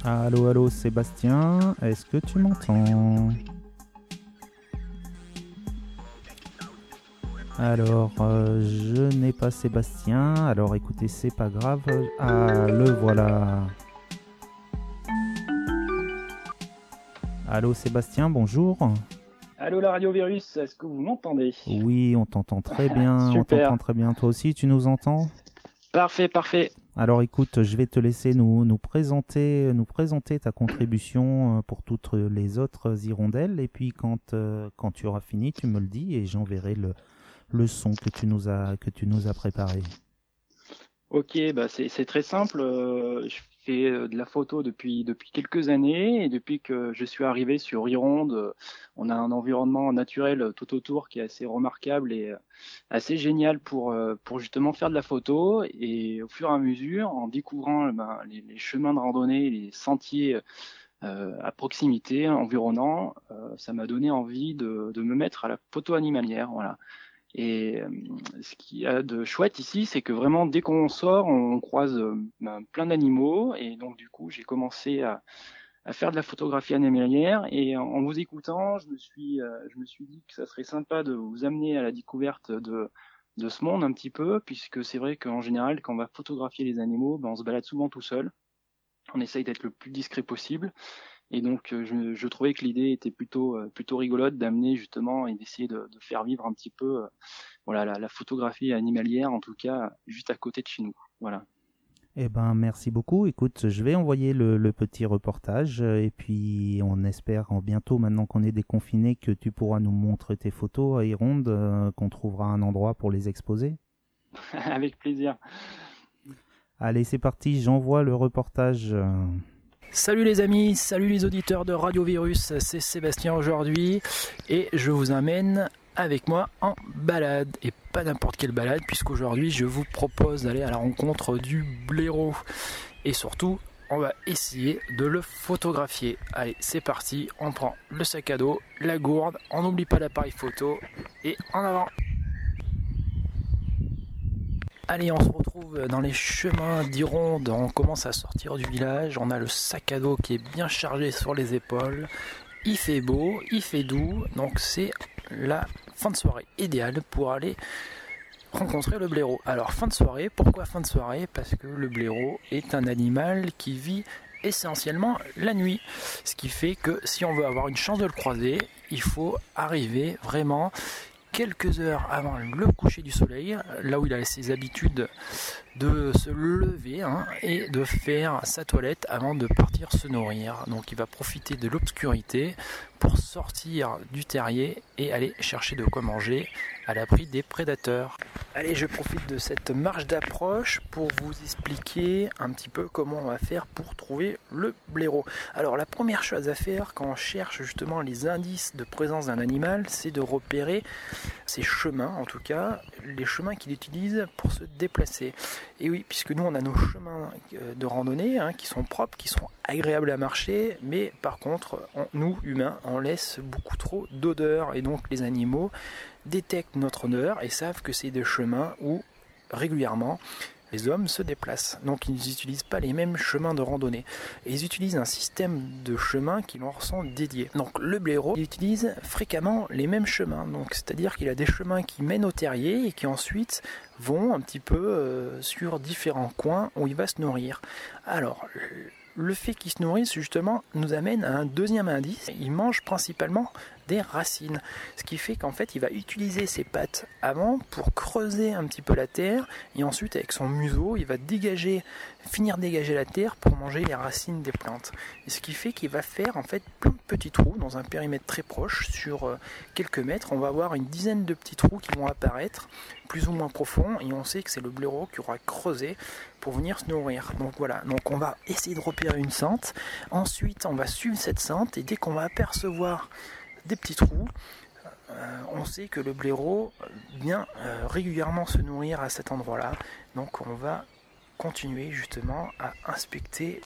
Allô, allô, Sébastien, est-ce que tu m'entends Alors, euh, je n'ai pas Sébastien. Alors, écoutez, c'est pas grave. Ah, le voilà. Allô, Sébastien, bonjour. Allô, la radio virus, est-ce que vous m'entendez? Oui, on t'entend très bien. on Super. t'entend très bien. Toi aussi, tu nous entends? Parfait, parfait. Alors écoute, je vais te laisser nous, nous, présenter, nous présenter ta contribution euh, pour toutes les autres hirondelles. Et puis quand, euh, quand tu auras fini, tu me le dis et j'enverrai le, le son que tu nous as, que tu nous as préparé. Ok, bah c'est très simple. euh, je fais euh, de la photo depuis depuis quelques années et depuis que je suis arrivé sur Ironde, euh, on a un environnement naturel tout autour qui est assez remarquable et assez génial pour pour justement faire de la photo. Et au fur et à mesure, en découvrant euh, ben, les, chemins de randonnée, les sentiers à proximité, environnants, ça m'a donné envie de de me mettre à la photo animalière. Voilà. Et euh, ce qu'il y a de chouette ici, c'est que vraiment dès qu'on sort, on croise euh, ben, plein d'animaux. Et donc du coup, j'ai commencé à, faire de la photographie animalière. Et en, en vous écoutant, je me suis, euh, je me suis dit que ça serait sympa de vous amener à la découverte de de ce monde un petit peu, puisque c'est vrai qu'en général, quand on va photographier les animaux, ben, on se balade souvent tout seul. On essaye d'être le plus discret possible. Et donc, euh, je, je trouvais que l'idée était plutôt euh, plutôt rigolote d'amener justement et d'essayer de, de faire vivre un petit peu, euh, voilà, la, la photographie animalière, en tout cas, juste à côté de chez nous. Voilà. Eh ben, merci beaucoup. Écoute, je vais envoyer le, le petit reportage et puis on espère en bientôt, maintenant qu'on est déconfiné, que tu pourras nous montrer tes photos à Ironde, euh, qu'on trouvera un endroit pour les exposer. Avec plaisir. Allez, c'est parti, j'envoie le reportage. Salut les amis, salut les auditeurs de Radio Virus, c'est Sébastien aujourd'hui et je vous amène avec moi en balade et pas n'importe quelle balade puisqu'aujourd'hui je vous propose d'aller à la rencontre du blaireau et surtout on va essayer de le photographier. Allez, c'est parti, on prend le sac à dos, la gourde, on n'oublie pas l'appareil photo et en avant. Allez, on se retrouve dans les chemins d'Ironde. On commence à sortir du village. On a le sac à dos qui est bien chargé sur les épaules. Il fait beau, il fait doux. Donc c'est la fin de soirée idéale pour aller rencontrer le blaireau. Alors fin de soirée, pourquoi fin de soirée? Parce que le blaireau est un animal qui vit essentiellement la nuit. Ce qui fait que si on veut avoir une chance de le croiser, il faut arriver vraiment quelques heures avant le coucher du soleil, là où il a ses habitudes de se lever hein, et de faire sa toilette avant de partir se nourrir. Donc il va profiter de l'obscurité pour sortir du terrier et aller chercher de quoi manger à l'abri des prédateurs. Allez, je profite de cette marche d'approche pour vous expliquer un petit peu comment on va faire pour trouver le blaireau. Alors la première chose à faire quand on cherche justement les indices de présence d'un animal, c'est de repérer ses chemins, en tout cas les chemins qu'il utilise pour se déplacer. Et oui, puisque nous on a nos chemins euh, de randonnée hein, qui sont propres, qui sont agréables à marcher, mais par contre, nous humains, on laisse beaucoup trop d'odeur et donc les animaux détectent notre odeur et savent que c'est des chemins où régulièrement les hommes se déplacent. Donc ils n'utilisent pas les mêmes chemins de randonnée. Et ils utilisent un système de chemins qui leur sont dédiés. Donc le blaireau il utilise fréquemment les mêmes chemins. Donc c'est-à-dire qu'il a des chemins qui mènent au terrier et qui ensuite vont un petit peu euh, sur différents coins où il va se nourrir. Alors le fait qu'il se nourrisse justement nous amène à un deuxième indice. Il mange principalement des racines. Ce qui fait qu'en fait, il va utiliser ses pattes avant pour creuser un petit peu la terre et ensuite avec son museau, il va dégager, finir dégager la terre pour manger les racines des plantes. Ce qui fait qu'il va faire en fait plein de petits trous dans un périmètre très proche sur euh, quelques mètres. On va avoir une dizaine de petits trous qui vont apparaître plus ou moins profonds et on sait que c'est le blaireau qui aura creusé pour venir se nourrir. Donc voilà, donc on va essayer de repérer une sente. Ensuite, on va suivre cette sente et dès qu'on va apercevoir des petits trous. Euh, on sait que le blaireau vient euh, régulièrement se nourrir à cet endroit-là. Donc on va continuer justement à inspecter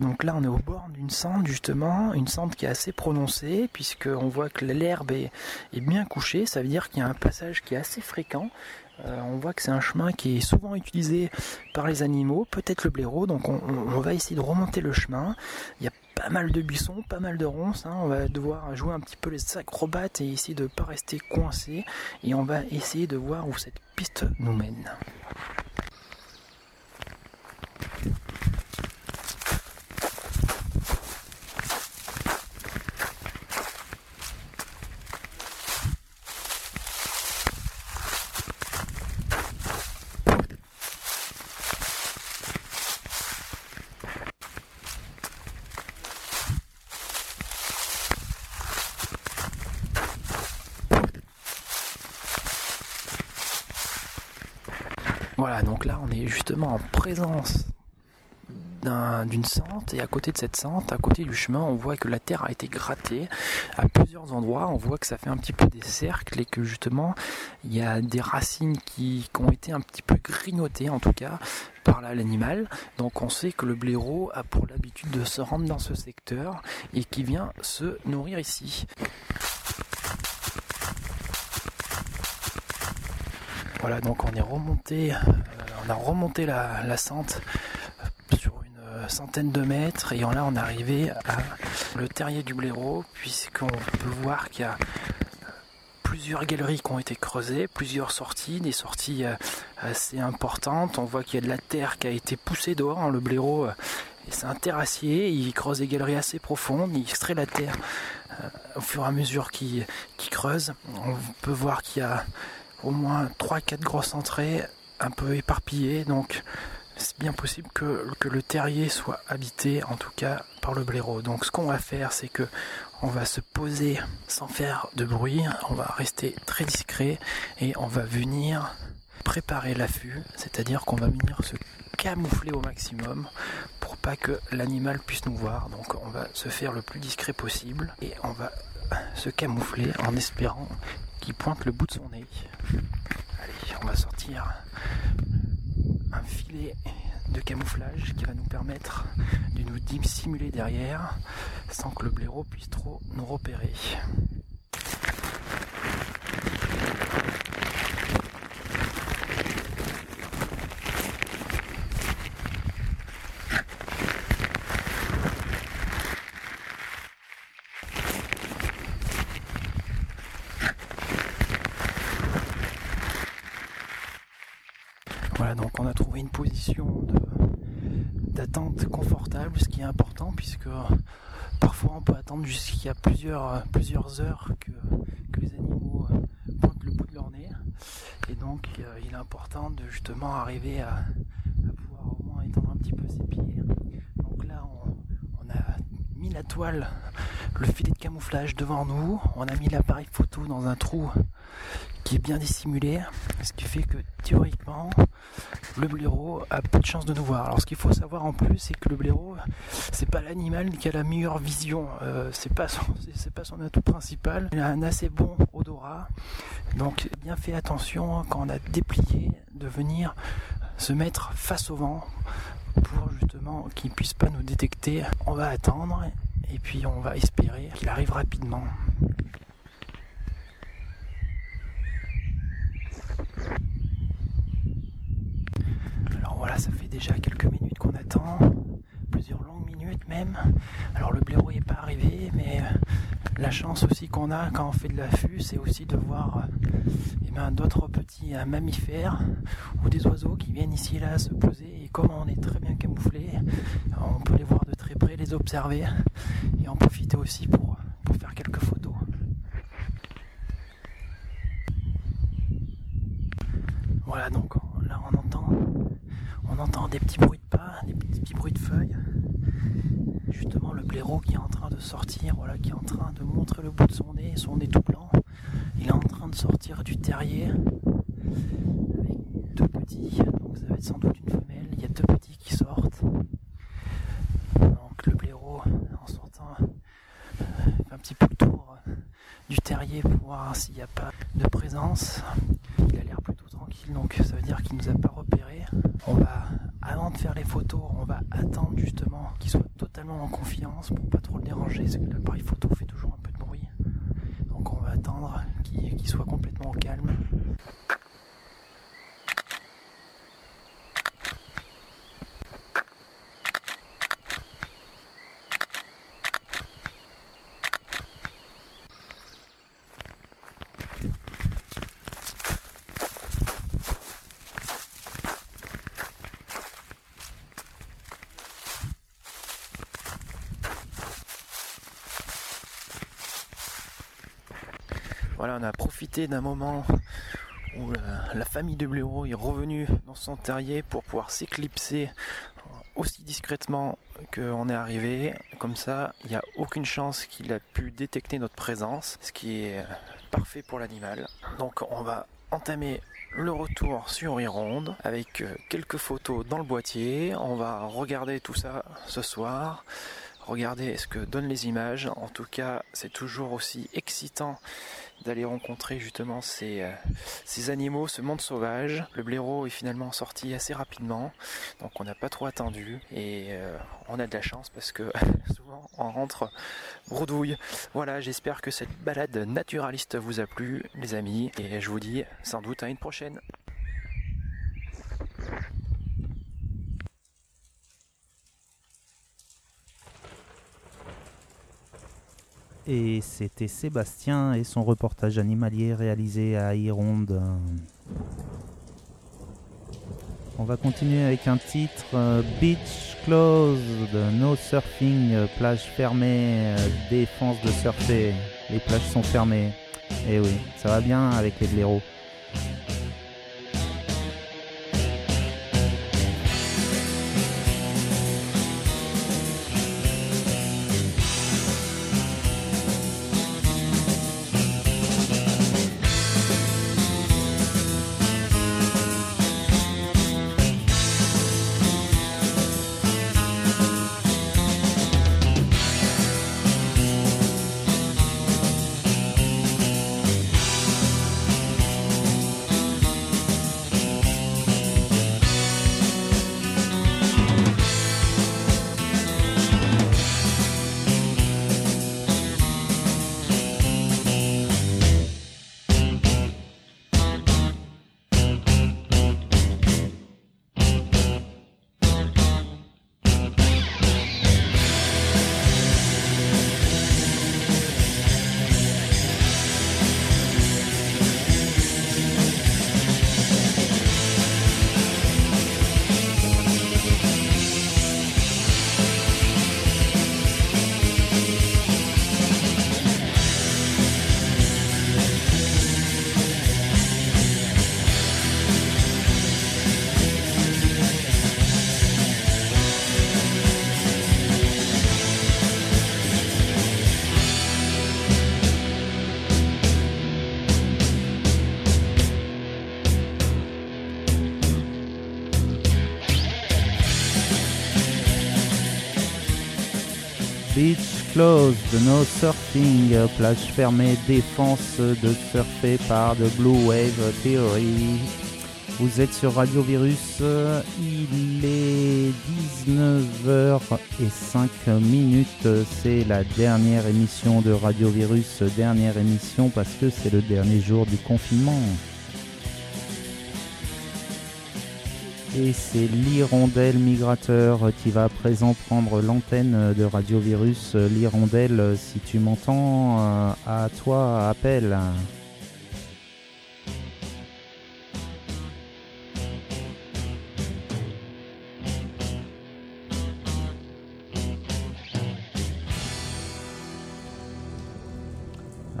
Donc là on est au bord d'une sente justement, une sente qui est assez prononcée puisqu'on voit que l'herbe est, bien couchée, ça veut dire qu'il y a un passage qui est assez fréquent. Euh, on voit que c'est un chemin qui est souvent utilisé par les animaux, peut-être le blaireau, donc on, va essayer de remonter le chemin. Il y a pas mal de buissons, pas mal de ronces, hein. on va devoir jouer un petit peu les acrobates et essayer de ne pas rester coincé et on va essayer de voir où cette piste nous mène. Voilà, donc là on est justement en présence d'une sente et à côté de cette sente, à côté du chemin, on voit que la terre a été grattée à plusieurs endroits. On voit que ça fait un petit peu des cercles et que justement il y a des racines qui, ont été un petit peu grignotées en tout cas par l'animal. Donc on sait que le blaireau a pour l'habitude de se rendre dans ce secteur et qui vient se nourrir ici. Voilà, donc on est remonté, euh, on a remonté la, la sente sur une euh, centaine de mètres et là on est arrivé à le terrier du blaireau puisqu'on peut voir qu'il y a plusieurs galeries qui ont été creusées, plusieurs sorties, des sorties euh, assez importantes. On voit qu'il y a de la terre qui a été poussée dehors. Hein, le blaireau, c'est un terrassier, il creuse des galeries assez profondes, il extrait la terre au fur et à mesure qu'il creuse. On peut voir qu'il y a au moins 3-4 grosses entrées un peu éparpillées, donc c'est bien possible que, que, le terrier soit habité en tout cas par le blaireau. Donc ce qu'on va faire c'est que on va se poser sans faire de bruit, on va rester très discret et on va venir préparer l'affût, c'est-à-dire qu'on va venir se camoufler au maximum pour pas que l'animal puisse nous voir. Donc on va se faire le plus discret possible et on va se camoufler en espérant qu'il pointe le bout de son nez. On va sortir un filet de camouflage qui va nous permettre de nous dissimuler derrière sans que le blaireau puisse trop nous repérer. Jusqu'à plusieurs, plusieurs heures que, les animaux pointent le bout de leur nez. Et donc il est important de justement arriver à, pouvoir au moins étendre un petit peu ses pieds. Donc là on a mis la toile, le filet de camouflage devant nous, on a mis l'appareil photo dans un trou qui est bien dissimulé, ce qui fait que théoriquement le blaireau a peu de chance de nous voir. Alors ce qu'il faut savoir en plus, c'est que le blaireau, c'est pas l'animal qui a la meilleure vision, euh, c'est pas son, c'est pas son atout principal. Il a un assez bon odorat, donc bien fait attention quand on a déplié de venir se mettre face au vent pour justement qu'il puisse pas nous détecter. On va attendre et puis on va espérer qu'il arrive rapidement. Voilà, ça fait déjà quelques minutes qu'on attend, plusieurs longues minutes même. Alors le blaireau n'est pas arrivé, mais la chance aussi qu'on a quand on fait de l'affût, c'est aussi de voir eh ben, d'autres petits mammifères ou des oiseaux qui viennent ici et là se poser. Et comme on est très bien camouflé, on peut les voir de très près, les observer et en profiter aussi pour faire quelques photos. Voilà donc là on entend on entend des petits bruits de pas, des petits bruits de feuilles justement le blaireau qui est en train de sortir, voilà, qui est en train de montrer le bout de son nez, son nez tout blanc. Il est en train de sortir du terrier avec deux petits, donc ça va être sans doute une femelle. Il y a deux petits qui sortent. Donc le blaireau, en sortant, fait un petit peu le tour du terrier pour voir s'il n'y a pas de présence. Il a l'air plutôt tranquille, donc ça veut dire qu'il nous a pas. On va, avant de faire les photos, on va attendre justement qu'il soit totalement en confiance pour pas trop le déranger, parce que l'appareil photo fait toujours un peu de bruit. Donc on va attendre qu'il soit complètement au calme. Voilà, on a d'un moment où la, famille de blaireaux est revenue dans son terrier pour pouvoir s'éclipser aussi discrètement qu'on est arrivé. Comme ça, il n'y a aucune chance qu'il a pu détecter notre présence, ce qui est parfait pour l'animal. Donc on va entamer le retour sur Ironde avec quelques photos dans le boîtier. On va regarder tout ça ce soir. Regardez ce que donnent les images. En tout cas, c'est toujours aussi excitant d'aller rencontrer justement ces, euh, ces, animaux, ce monde sauvage. Le blaireau est finalement sorti assez rapidement, donc on n'a pas trop attendu et euh, on a de la chance parce que souvent on rentre bredouille. Voilà, j'espère que cette balade naturaliste vous a plu les amis et je vous dis sans doute à une prochaine. Et c'était Sébastien et son reportage animalier réalisé à Ironde. On va continuer avec un titre euh, Beach Closed, No Surfing, euh, plage fermée, euh, défense de surfer. Les plages sont fermées. Et eh oui, ça va bien avec les blaireaux. Beach closed, no surfing, plage fermée, défense de surfer par The Blue Wave Theory. Vous êtes sur Radio Virus, il est 19h05 minutes, c'est la dernière émission de Radio Virus, dernière émission parce que c'est le dernier jour du confinement. Et c'est l'hirondelle migrateur qui va à présent prendre l'antenne de Radio Virus. L'hirondelle, si tu m'entends, euh, à toi, appel.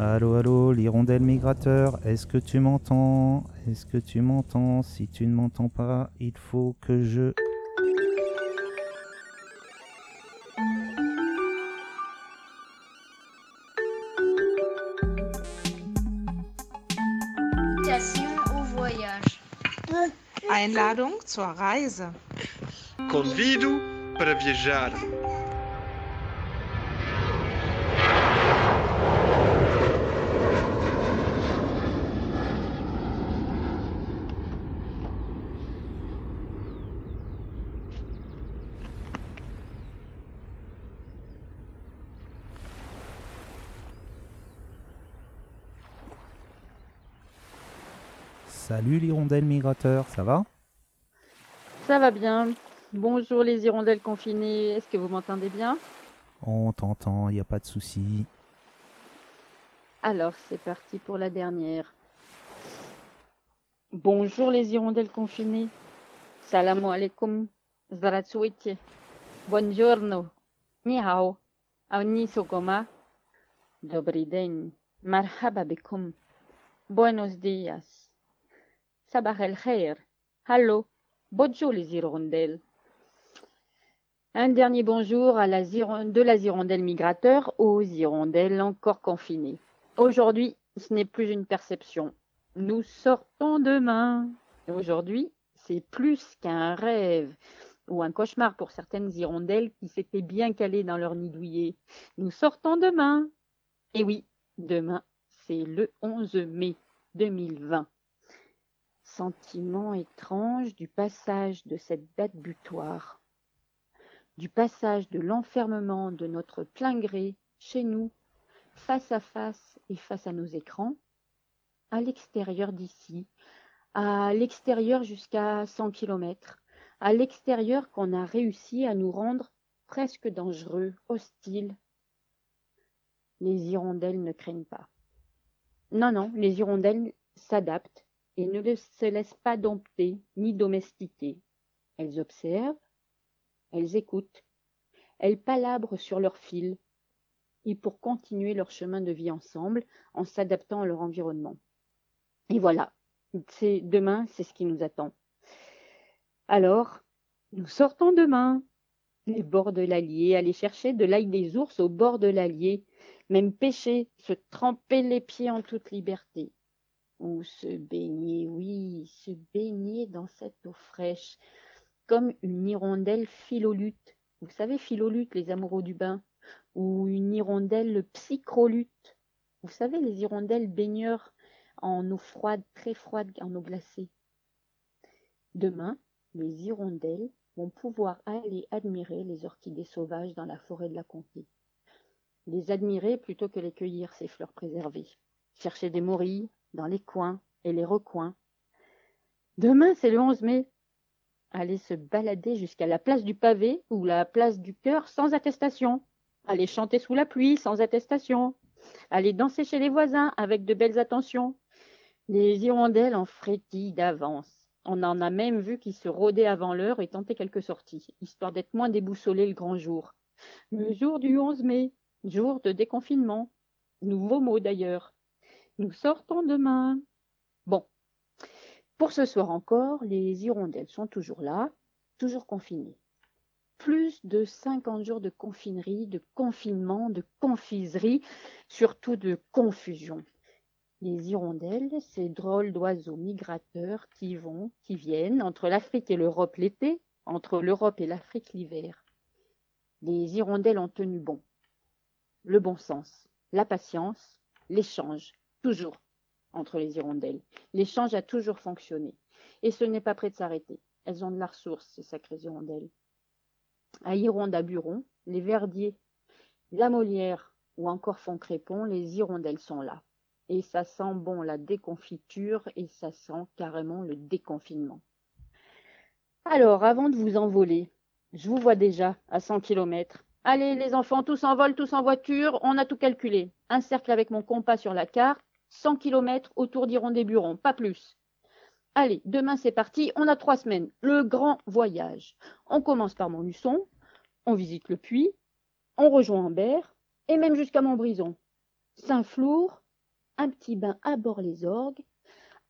Allô, allô, l'hirondelle migrateur, est-ce que tu m'entends? Est-ce que tu m'entends? Si tu ne m'entends pas, il faut que je... Invitation au voyage. Einladung zur Reise. Convido para viajar. Salut l'hirondelle migrateur, ça va? Ça va bien. Bonjour les hirondelles confinées, est-ce que vous m'entendez bien? On t'entend, il n'y a pas de souci. Alors c'est parti pour la dernière. Bonjour les hirondelles confinées. Salam alaikum. Zdravstvuyte. Buongiorno. Ni hao. Auni sogoma. Dobry den. Marhaba. Buenos días. Sabah el khair. Hallo. Bonjour les hirondelles. Un dernier bonjour de la hirondelle migrateur aux hirondelles encore confinées. Aujourd'hui, ce n'est plus une perception. Nous sortons demain. Aujourd'hui, c'est plus qu'un rêve ou un cauchemar pour certaines hirondelles qui s'étaient bien calées dans leur nid douillet. Nous sortons demain. Et oui, demain, c'est le 11 mai 2020. Sentiment étrange du passage de cette date butoir, du passage de l'enfermement de notre plein gré chez nous, face à face et face à nos écrans, à l'extérieur d'ici, à l'extérieur jusqu'à 100 km, à l'extérieur qu'on a réussi à nous rendre presque dangereux, hostiles. Les hirondelles ne craignent pas. Non, non, les hirondelles s'adaptent et ne se laissent pas dompter ni domestiquer. Elles observent, elles écoutent, elles palabrent sur leur fil et pour continuer leur chemin de vie ensemble en s'adaptant à leur environnement. Et voilà, demain, c'est ce qui nous attend. Alors, nous sortons demain. Les bords de l'Allier, aller chercher de l'ail des ours au bord de l'Allier, même pêcher, se tremper les pieds en toute liberté. Ou se baigner, oui, se baigner dans cette eau fraîche, comme une hirondelle philolute. Vous savez, philolute, les amoureux du bain, ou une hirondelle psychrolute. Vous savez, les hirondelles baigneurs en eau froide, très froide, en eau glacée. Demain, les hirondelles vont pouvoir aller admirer les orchidées sauvages dans la forêt de la comté. Les admirer plutôt que les cueillir, ces fleurs préservées. Chercher des morilles dans les coins et les recoins. Demain, c'est le 11 mai. Aller se balader jusqu'à la place du pavé ou la place du cœur sans attestation. Aller chanter sous la pluie sans attestation. Aller danser chez les voisins avec de belles attentions. Les hirondelles en frétillent d'avance. On en a même vu qui se rôdaient avant l'heure et tentaient quelques sorties, histoire d'être moins déboussolés le grand jour. Le jour du 11 mai, jour de déconfinement. Nouveau mot d'ailleurs. Nous sortons demain. Bon. Pour ce soir encore, les hirondelles sont toujours là, toujours confinées. Plus de 50 jours de confinerie, de confinement, de confiserie, surtout de confusion. Les hirondelles, ces drôles d'oiseaux migrateurs qui vont, qui viennent entre l'Afrique et l'Europe l'été, entre l'Europe et l'Afrique l'hiver. Les hirondelles ont tenu bon. le bon sens, la patience, l'échange, toujours entre les hirondelles. L'échange a toujours fonctionné. Et ce n'est pas prêt de s'arrêter. Elles ont de la ressource, ces sacrées hirondelles. À Hironde, à Buron, les Verdiers, la Molière ou encore Foncrépon, les hirondelles sont là. Et ça sent bon la déconfiture et ça sent carrément le déconfinement. Alors, avant de vous envoler, je vous vois déjà à 100 km. Allez, les enfants, tous en vol, tous en voiture, on a tout calculé. Un cercle avec mon compas sur la carte, 100 km autour d'Hiron-des-Burons, pas plus. Allez, demain c'est parti, on a trois semaines, le grand voyage. On commence par Montluçon, on visite le puits, on rejoint Ambert, et même jusqu'à Montbrison. Saint-Flour, un petit bain à bord-les-Orgues,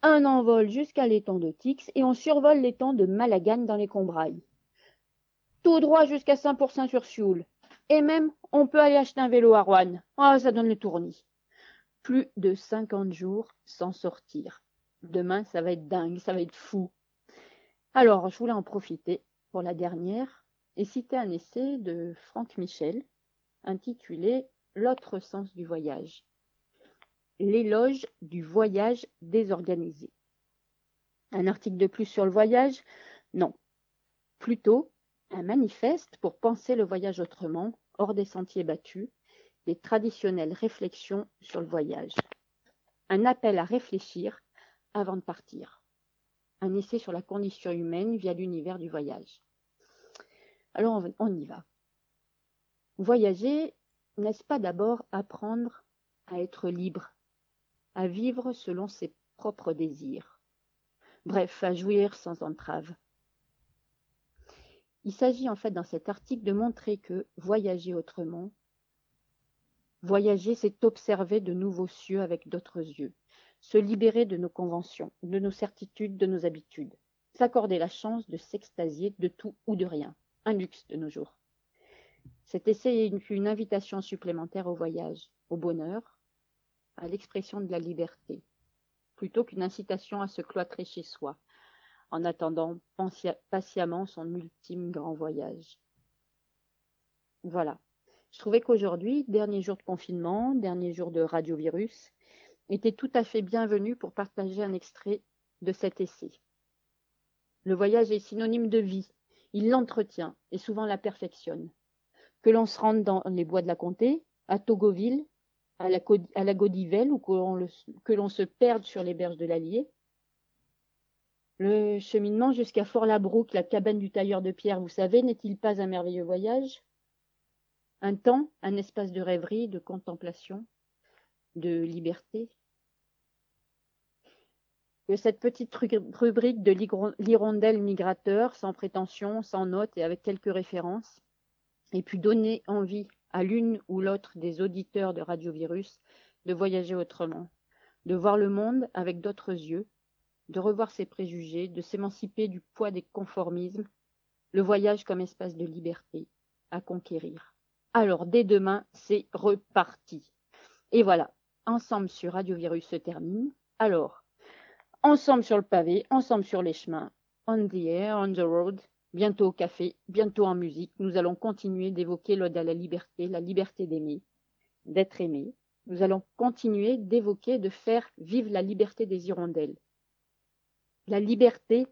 un envol jusqu'à l'étang de Tix, et on survole l'étang de Malagane dans les Combrailles. Tout droit jusqu'à Saint-Pourçain-sur-Sioule. Et même, on peut aller acheter un vélo à Rouen. Ah, ça donne le tournis. Plus de 50 jours sans sortir. Demain, ça va être dingue, ça va être fou. Alors, je voulais en profiter pour la dernière et citer un essai de Franck Michel intitulé L'autre sens du voyage. L'éloge du voyage désorganisé. Un article de plus sur le voyage? Non. Plutôt un manifeste pour penser le voyage autrement, hors des sentiers battus, traditionnelles réflexions sur le voyage. Un appel à réfléchir avant de partir. Un essai sur la condition humaine via l'univers du voyage. Alors on y va. Voyager, n'est-ce pas d'abord apprendre à être libre, à vivre selon ses propres désirs, bref, à jouir sans entrave Il s'agit en fait dans cet article de montrer que voyager autrement, voyager, c'est observer de nouveaux cieux avec d'autres yeux, se libérer de nos conventions, de nos certitudes, de nos habitudes, s'accorder la chance de s'extasier de tout ou de rien, un luxe de nos jours. Cet essai est une invitation supplémentaire au voyage, au bonheur, à l'expression de la liberté, plutôt qu'une incitation à se cloîtrer chez soi, en attendant patiemment son ultime grand voyage. Voilà. Je trouvais qu'aujourd'hui, dernier jour de confinement, dernier jour de radiovirus, était tout à fait bienvenu pour partager un extrait de cet essai. Le voyage est synonyme de vie, il l'entretient et souvent la perfectionne. Que l'on se rende dans les bois de la Comté, à Togoville, à la, Godivelle ou que l'on se perde sur les berges de l'Allier. Le cheminement jusqu'à Fort-Labrouque, la cabane du tailleur de pierre, vous savez, n'est-il pas un merveilleux voyage? Un temps, un espace de rêverie, de contemplation, de liberté que cette petite rubrique de l'hirondelle migrateur, sans prétention, sans notes et avec quelques références, ait pu donner envie à l'une ou l'autre des auditeurs de Radiovirus de voyager autrement, de voir le monde avec d'autres yeux, de revoir ses préjugés, de s'émanciper du poids des conformismes, le voyage comme espace de liberté à conquérir. Alors, dès demain, c'est reparti. Et voilà, ensemble sur Radiovirus se termine. Alors, ensemble sur le pavé, ensemble sur les chemins, on the air, on the road, bientôt au café, bientôt en musique, nous allons continuer d'évoquer l'ode à la liberté, la liberté d'aimer, d'être aimé. Nous allons continuer d'évoquer, de faire vivre la liberté des hirondelles, la liberté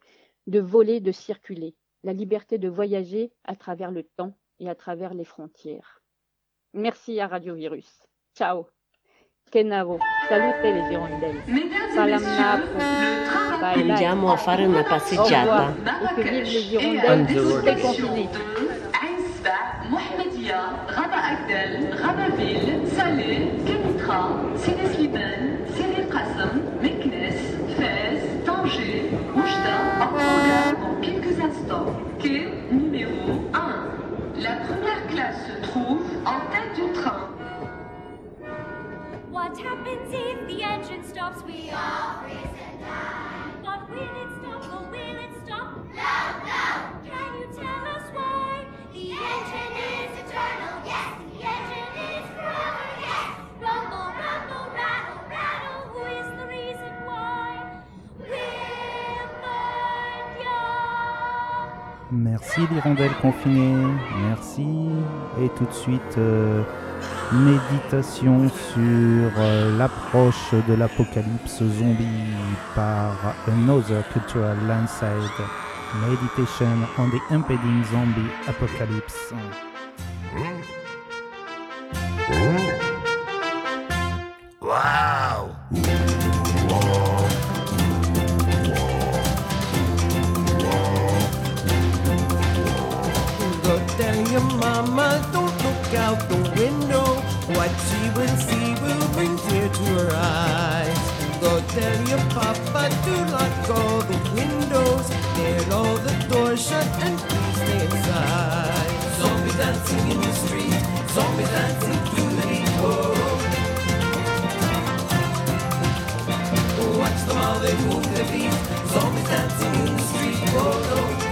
de voler, de circuler, la liberté de voyager à travers le temps et à travers les frontières. Merci à Radio Virus. Ciao. Kenavo, salute le hirondelle. Salam Bye bye. Andiamo a fare una passeggiata. Et que vivent les hirondelles toutes les confinées. محمدية غابة أكدل غابة سالي كمثرى سيدي سليمان سيدي القاسم مكناس فاس طنجة وجدة أقوى dans quelques instants. Quai numéro 1. La première classe se trouve en tête du train. What happens if the engine stops? We all freeze and die. But will it stop? Or will it stop? No, no. Can you tell us why? Merci l'hirondelle confinée, merci. Et tout de suite, euh, Méditation sur euh, l'approche de l'apocalypse zombie par Another Cultural Landside. Meditation on the impending zombie apocalypse. Wow! Tell your mama, don't look out the window. What she will see will bring tear to her eyes. Go tell your papa to lock all the windows, nail all the doors shut, and please stay inside. Zombies dancing in the street, zombies dancing through the. Watch them how they move their feet. Zombies dancing in the street. Whoa, no.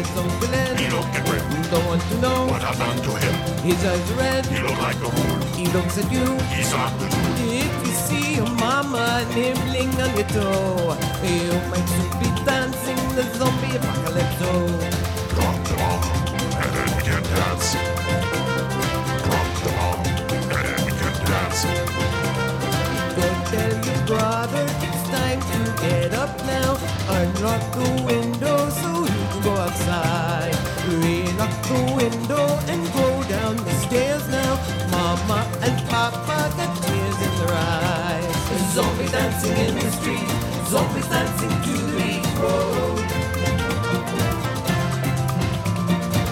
There's Zombieland. He look at red. Don't want to know what I've done to him. His eyes are red. He look like a moon. He looks at you. He's not the truth. If you see your mama nibbling on your toe, you might soon be dancing the zombie apocalypse. Drop the bomb, and then we can dance. Drop the bomb, and then we can dance. Go tell your brother it's time to get up now. Unlock the window so Relock the window and go down the stairs now. Mama and Papa got tears in their eyes. Zombies dancing in the street. Zombies dancing to the beat. Whoa.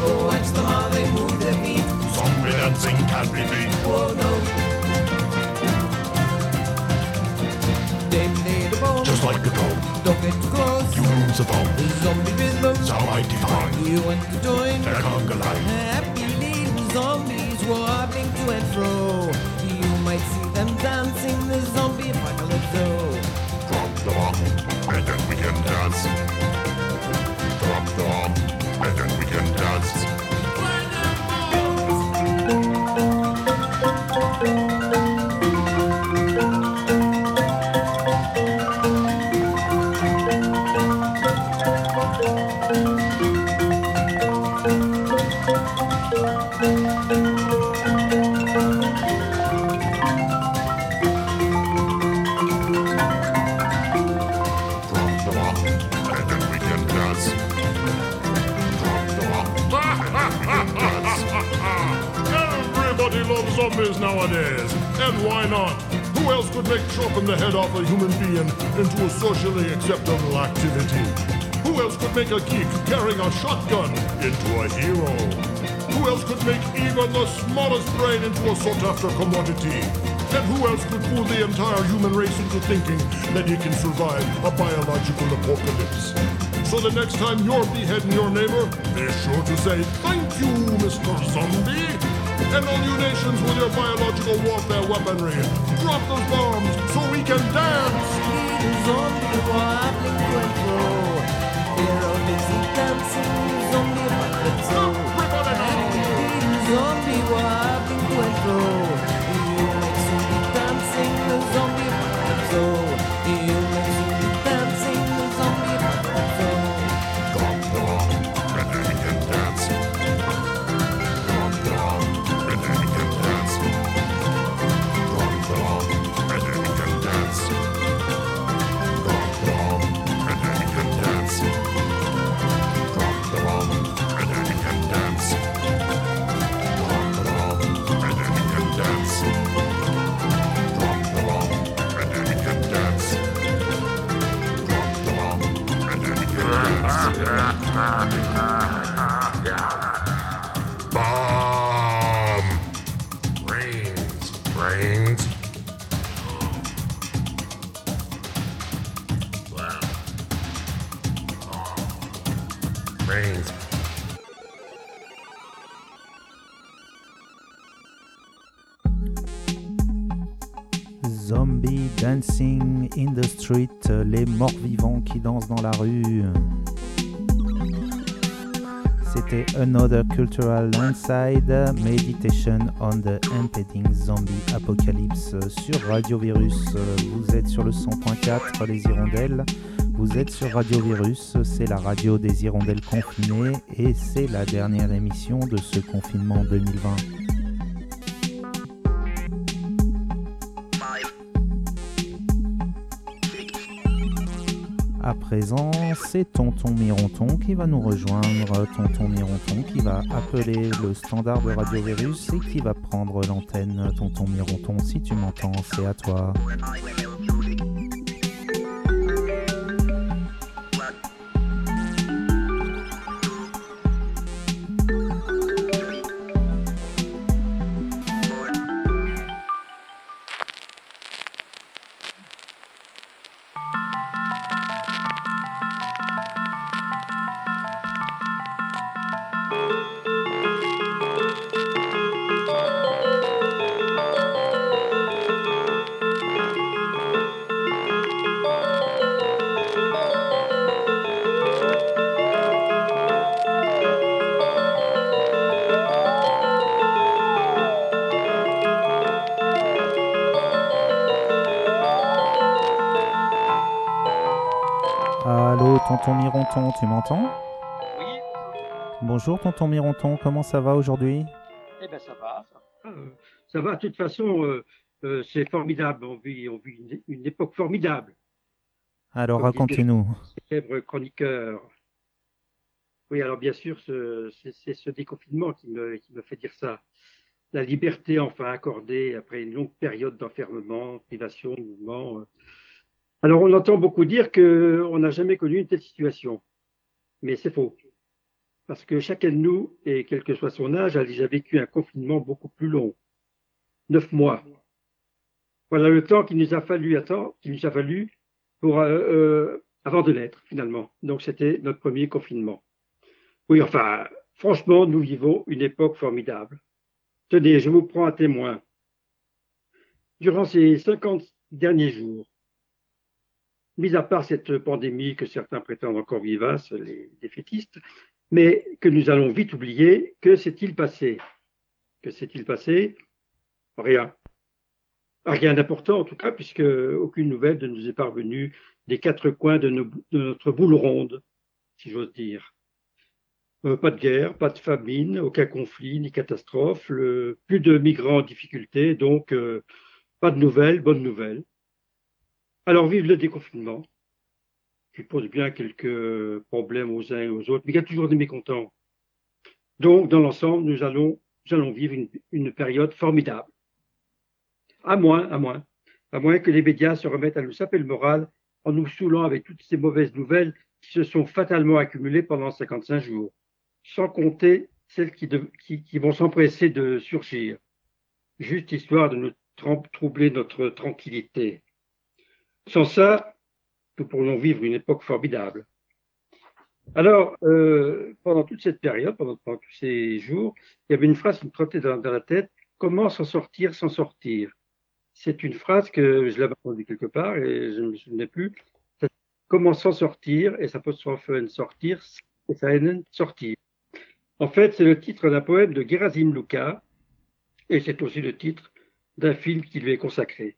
Oh, watch them how they move their feet. Zombie dancing can't be beat. Whoa, no. Like a dome, Don't get too close. you lose the phone. Zombie rhythms. How I define You want to join? the conga line. Happy little zombies wobbling to and fro. You might see a sought after commodity? And who else could fool the entire human race into thinking that he can survive a biological apocalypse? So the next time you're beheading your neighbor, be sure to say, Thank you, Mr. Zombie! And all you nations with your biological warfare weaponry, drop those bombs so we can dance! Zombie dancing zombie les morts vivants qui dansent dans la rue. C'était Another Cultural Inside, Meditation on the Impending Zombie Apocalypse sur Radio Virus. Vous êtes sur le 100.4 Les Hirondelles. Vous êtes sur Radio Virus, c'est la radio des hirondelles confinées et c'est la dernière émission de ce confinement 2020. C'est Tonton Mironton qui va nous rejoindre. Tonton Mironton qui va appeler le standard de Radio Virus et qui va prendre l'antenne. Tonton Mironton, si tu m'entends, c'est à toi. Tu m'entends Oui. Bonjour, tonton Mironton, comment ça va aujourd'hui? Eh bien, ça va. Ça, euh, ça va, de toute façon, euh, euh, c'est formidable. On vit, on vit une, une époque formidable. Alors, racontez-nous. célèbre chroniqueur. Oui, alors bien sûr, ce- c'est ce déconfinement qui me, qui me fait dire ça. La liberté enfin accordée après une longue période d'enfermement, privation de mouvement. Alors, on entend beaucoup dire qu'on n'a jamais connu une telle situation. Mais c'est faux. Parce que chacun de nous, et quel que soit son âge, a déjà vécu un confinement beaucoup plus long. Neuf mois. Voilà le temps qu'il nous a fallu attendre, qu'il nous a fallu pour, euh, euh, avant de l'être, finalement. Donc, c'était notre premier confinement. Oui, enfin, franchement, nous vivons une époque formidable. Tenez, je vous prends un témoin. Durant ces 50 derniers jours, mis à part cette pandémie que certains prétendent encore vivace, les défaitistes, mais que nous allons vite oublier, que s'est-il passé? Que s'est-il passé? Rien. Rien d'important en tout cas, puisque aucune nouvelle ne nous est parvenue des quatre coins de, notre boule ronde, si j'ose dire. Euh, pas de guerre, pas de famine, aucun conflit ni catastrophe, plus de migrants en difficulté, donc euh, pas de nouvelles, bonnes nouvelles. Alors vive le déconfinement, qui pose bien quelques problèmes aux uns et aux autres, mais il y a toujours des mécontents. Donc, dans l'ensemble, nous allons, vivre une, période formidable. À moins, à moins, à moins que les médias se remettent à nous saper le moral en nous saoulant avec toutes ces mauvaises nouvelles qui se sont fatalement accumulées pendant 55 jours, sans compter celles qui, vont s'empresser de surgir, juste histoire de nous troubler notre tranquillité. Sans ça, nous pourrions vivre une époque formidable. Alors, euh, pendant toute cette période, pendant, tous ces jours, il y avait une phrase qui me trottait dans, la tête, comment s'en sortir sans sortir? C'est une phrase que je l'avais entendue quelque part et je ne me souvenais plus. Comment s'en sortir, et ça pose n sortir, et ça sortir. En fait, c'est le titre d'un poème de Gerasim Luka, et c'est aussi le titre d'un film qui lui est consacré.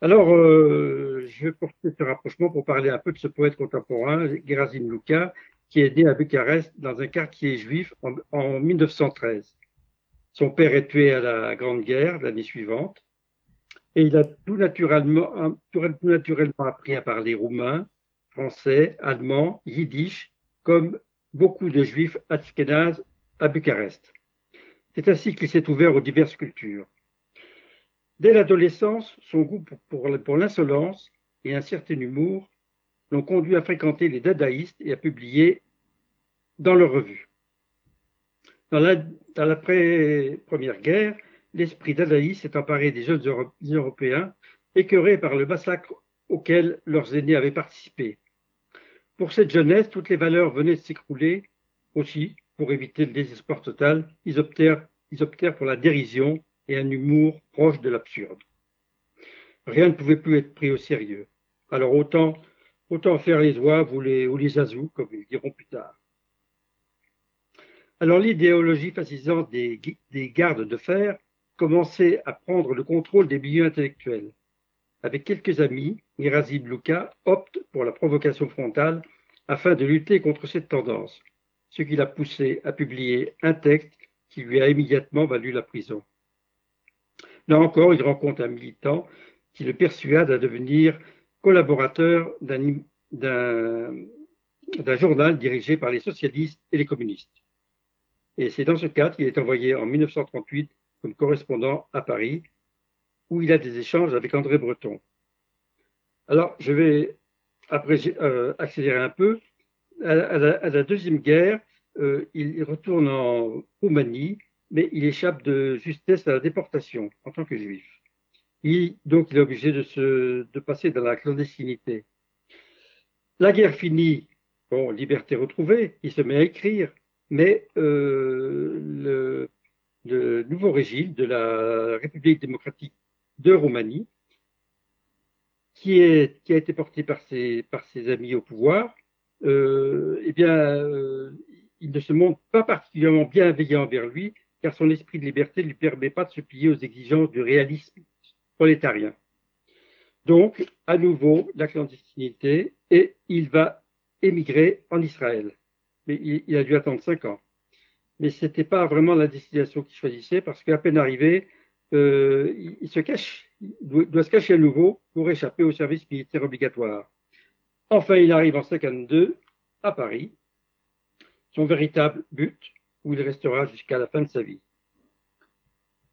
Alors, euh, je vais porter ce rapprochement pour parler un peu de ce poète contemporain, Gerasim Luka, qui est né à Bucarest dans un quartier juif en, en 1913. Son père est tué à la Grande Guerre l'année suivante, et il a tout naturellement, un- tout naturellement appris à parler roumain, français, allemand, yiddish, comme beaucoup de juifs ashkénazes à Bucarest. C'est ainsi qu'il s'est ouvert aux diverses cultures. Dès l'adolescence, son goût pour, l'insolence et un certain humour l'ont conduit à fréquenter les dadaïstes et à publier dans leurs revues. Dans la- dans l'après-première guerre, l'esprit dadaïste s'est emparé des jeunes Euro- Européens, écœurés par le massacre auquel leurs aînés avaient participé. Pour cette jeunesse, toutes les valeurs venaient de s'écrouler. Aussi, pour éviter le désespoir total, ils optèrent pour la dérision et un humour proche de l'absurde. Rien ne pouvait plus être pris au sérieux. Alors autant, faire les oies ou les, ou azous, comme ils diront plus tard. Alors l'idéologie fascisante des, gardes de fer commençait à prendre le contrôle des milieux intellectuels. avec quelques amis, Mirazim Luka opte pour la provocation frontale afin de lutter contre cette tendance, ce qui l'a poussé à publier un texte qui lui a immédiatement valu la prison. Là encore, il rencontre un militant qui le persuade à devenir collaborateur d'un journal dirigé par les socialistes et les communistes. Et c'est dans ce cadre qu'il est envoyé en 1938 comme correspondant à Paris, où il a des échanges avec André Breton. Alors, je vais euh, accélérer un peu. À, à, la, à la, Deuxième Guerre, euh, il retourne en Roumanie, mais il échappe de justesse à la déportation en tant que juif. Il, donc, il est obligé de, se, passer dans la clandestinité. La guerre finie, bon, liberté retrouvée, il se met à écrire, mais euh, le, nouveau régime de la République démocratique de Roumanie, qui, a été porté par ses, par ses amis au pouvoir, euh, eh bien, euh, il ne se montre pas particulièrement bienveillant envers lui, car son esprit de liberté ne lui permet pas de se plier aux exigences du réalisme prolétarien. Donc, à nouveau, la clandestinité, et il va émigrer en Israël. Mais il, a dû attendre cinq ans. Mais ce n'était pas vraiment la destination qu'il choisissait, parce qu'à peine arrivé, euh, il, il, se cache, il doit, doit, se cacher à nouveau pour échapper au service militaire obligatoire. Enfin, il arrive en 52 à Paris, son véritable but, où il restera jusqu'à la fin de sa vie.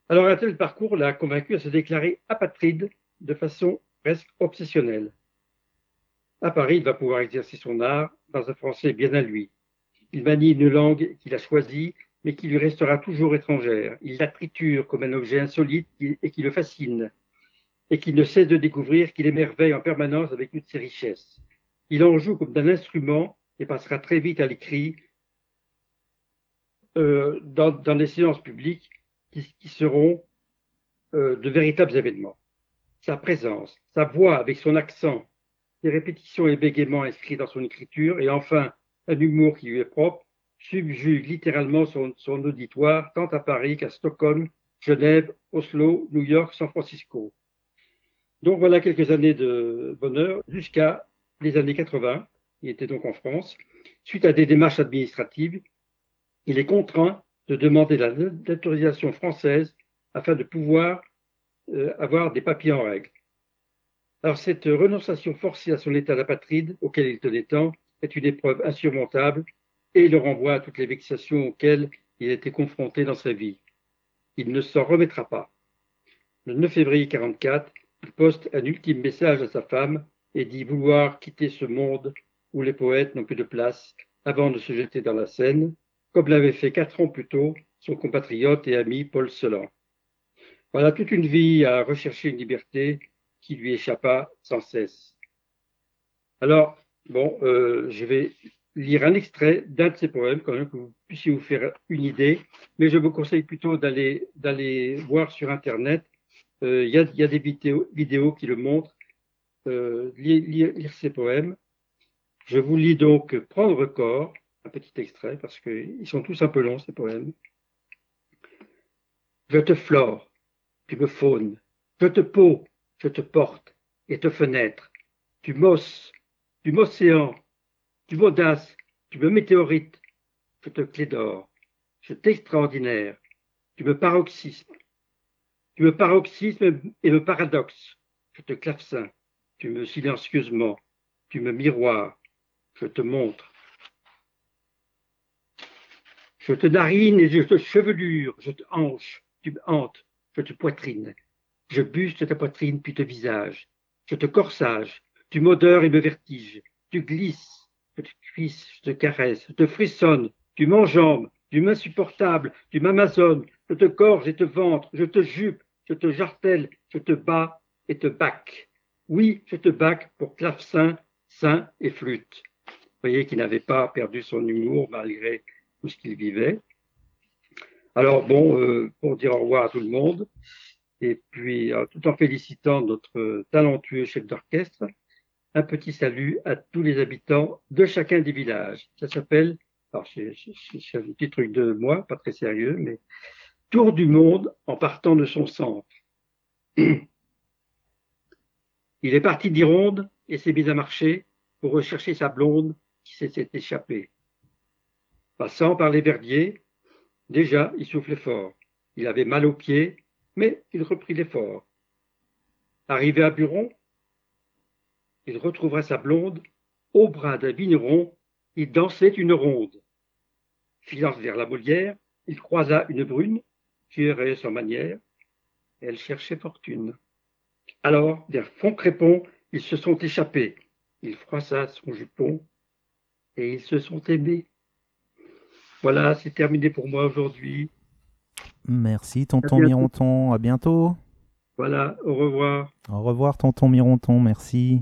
Alors, un tel parcours l'a convaincu à se déclarer apatride de façon presque obsessionnelle. À Paris, il va pouvoir exercer son art dans un français bien à lui. Il manie une langue qu'il a choisie, mais qui lui restera toujours étrangère. Il la triture comme un objet insolite et qui le fascine, et qu'il ne cesse de découvrir qu'il émerveille en permanence avec toutes ses richesses. Il en joue comme d'un instrument et passera très vite à l'écrit euh, dans, dans des séances publiques qui, qui seront euh, de véritables événements. Sa présence, sa voix avec son accent, ses répétitions et bégaiements inscrits dans son écriture, et enfin un humour qui lui est propre, subjugue littéralement son, son auditoire, tant à Paris qu'à Stockholm, Genève, Oslo, New York, San Francisco. Donc voilà quelques années de bonheur jusqu'à les années 80. Il était donc en France. Suite à des démarches administratives, il est contraint de demander la naturalisation française afin de pouvoir euh, avoir des papiers en règle. Alors cette renonciation forcée à son état d'apatride auquel il tenait tant est une épreuve insurmontable et le renvoie à toutes les vexations auxquelles il a été confronté dans sa vie. Il ne s'en remettra pas. Le 9 février 44, il poste un ultime message à sa femme et dit vouloir quitter ce monde où les poètes n'ont plus de place avant de se jeter dans la Seine, comme l'avait fait quatre ans plus tôt son compatriote et ami Paul Celan. Voilà toute une vie à rechercher une liberté qui lui échappa sans cesse. Alors, bon, euh, je vais lire un extrait d'un de ses poèmes, quand même, que vous puissiez vous faire une idée, mais je vous conseille plutôt d'aller voir sur Internet. Il euh, y, a, y, a, des vidéos, vidéos qui le montrent, euh, lire, lire, ses poèmes. Je vous lis donc Prendre corps, un petit extrait, parce qu'ils sont tous un peu longs, ces poèmes. Je te flore, tu me faunes, je te peau, je te porte et te fenêtre, tu mosses, du m'océan, tu m'audace, tu me météorite, je te clé d'or, je t'extraordinaire, tu me paroxysme, tu me paroxysme et me paradoxe, je te clavecin, tu me silencieusement, tu me miroir, je te montre. Je te narine et je te chevelure, je te hanche, tu me hantes, je te poitrine, je buste ta poitrine puis te visage, je te corsage, tu m'odeur et me vertige, tu glisses, je te cuisse, je te caresse, je te frissonne, tu m'enjambes, tu m'insupportable, tu m'amazones, je te gorge et te ventre, je te jupe, je te jartelle, je te bats et te bac. Oui, je te bac pour clavecin, sein et flûte. Vous voyez qu'il n'avait pas perdu son humour malgré ce qu'il vivait. Alors bon, euh, pour dire au revoir à tout le monde, et puis euh, tout en félicitant notre talentueux chef d'orchestre, un petit salut à tous les habitants de chacun des villages. Ça s'appelle, alors c'est un petit truc de moi, pas très sérieux, mais Tour du monde en partant de son centre. Il est parti d'Ironde et s'est mis à marcher pour rechercher sa blonde qui s'était échappée. Passant par les verdiers, déjà il soufflait fort. Il avait mal aux pieds, mais il reprit l'effort. Arrivé à Buron, il retrouva sa blonde au bras d'un vigneron, il dansait une ronde. Filant vers la Molière, il croisa une brune qui errait sans manière. Elle cherchait fortune. Alors, vers Font-Crépon, ils se sont échappés. Il froissa son jupon et ils se sont aimés. Voilà, c'est terminé pour moi aujourd'hui. Merci, tonton À. Mironton. À bientôt. Voilà, au revoir. Au revoir, tonton Mironton. Merci.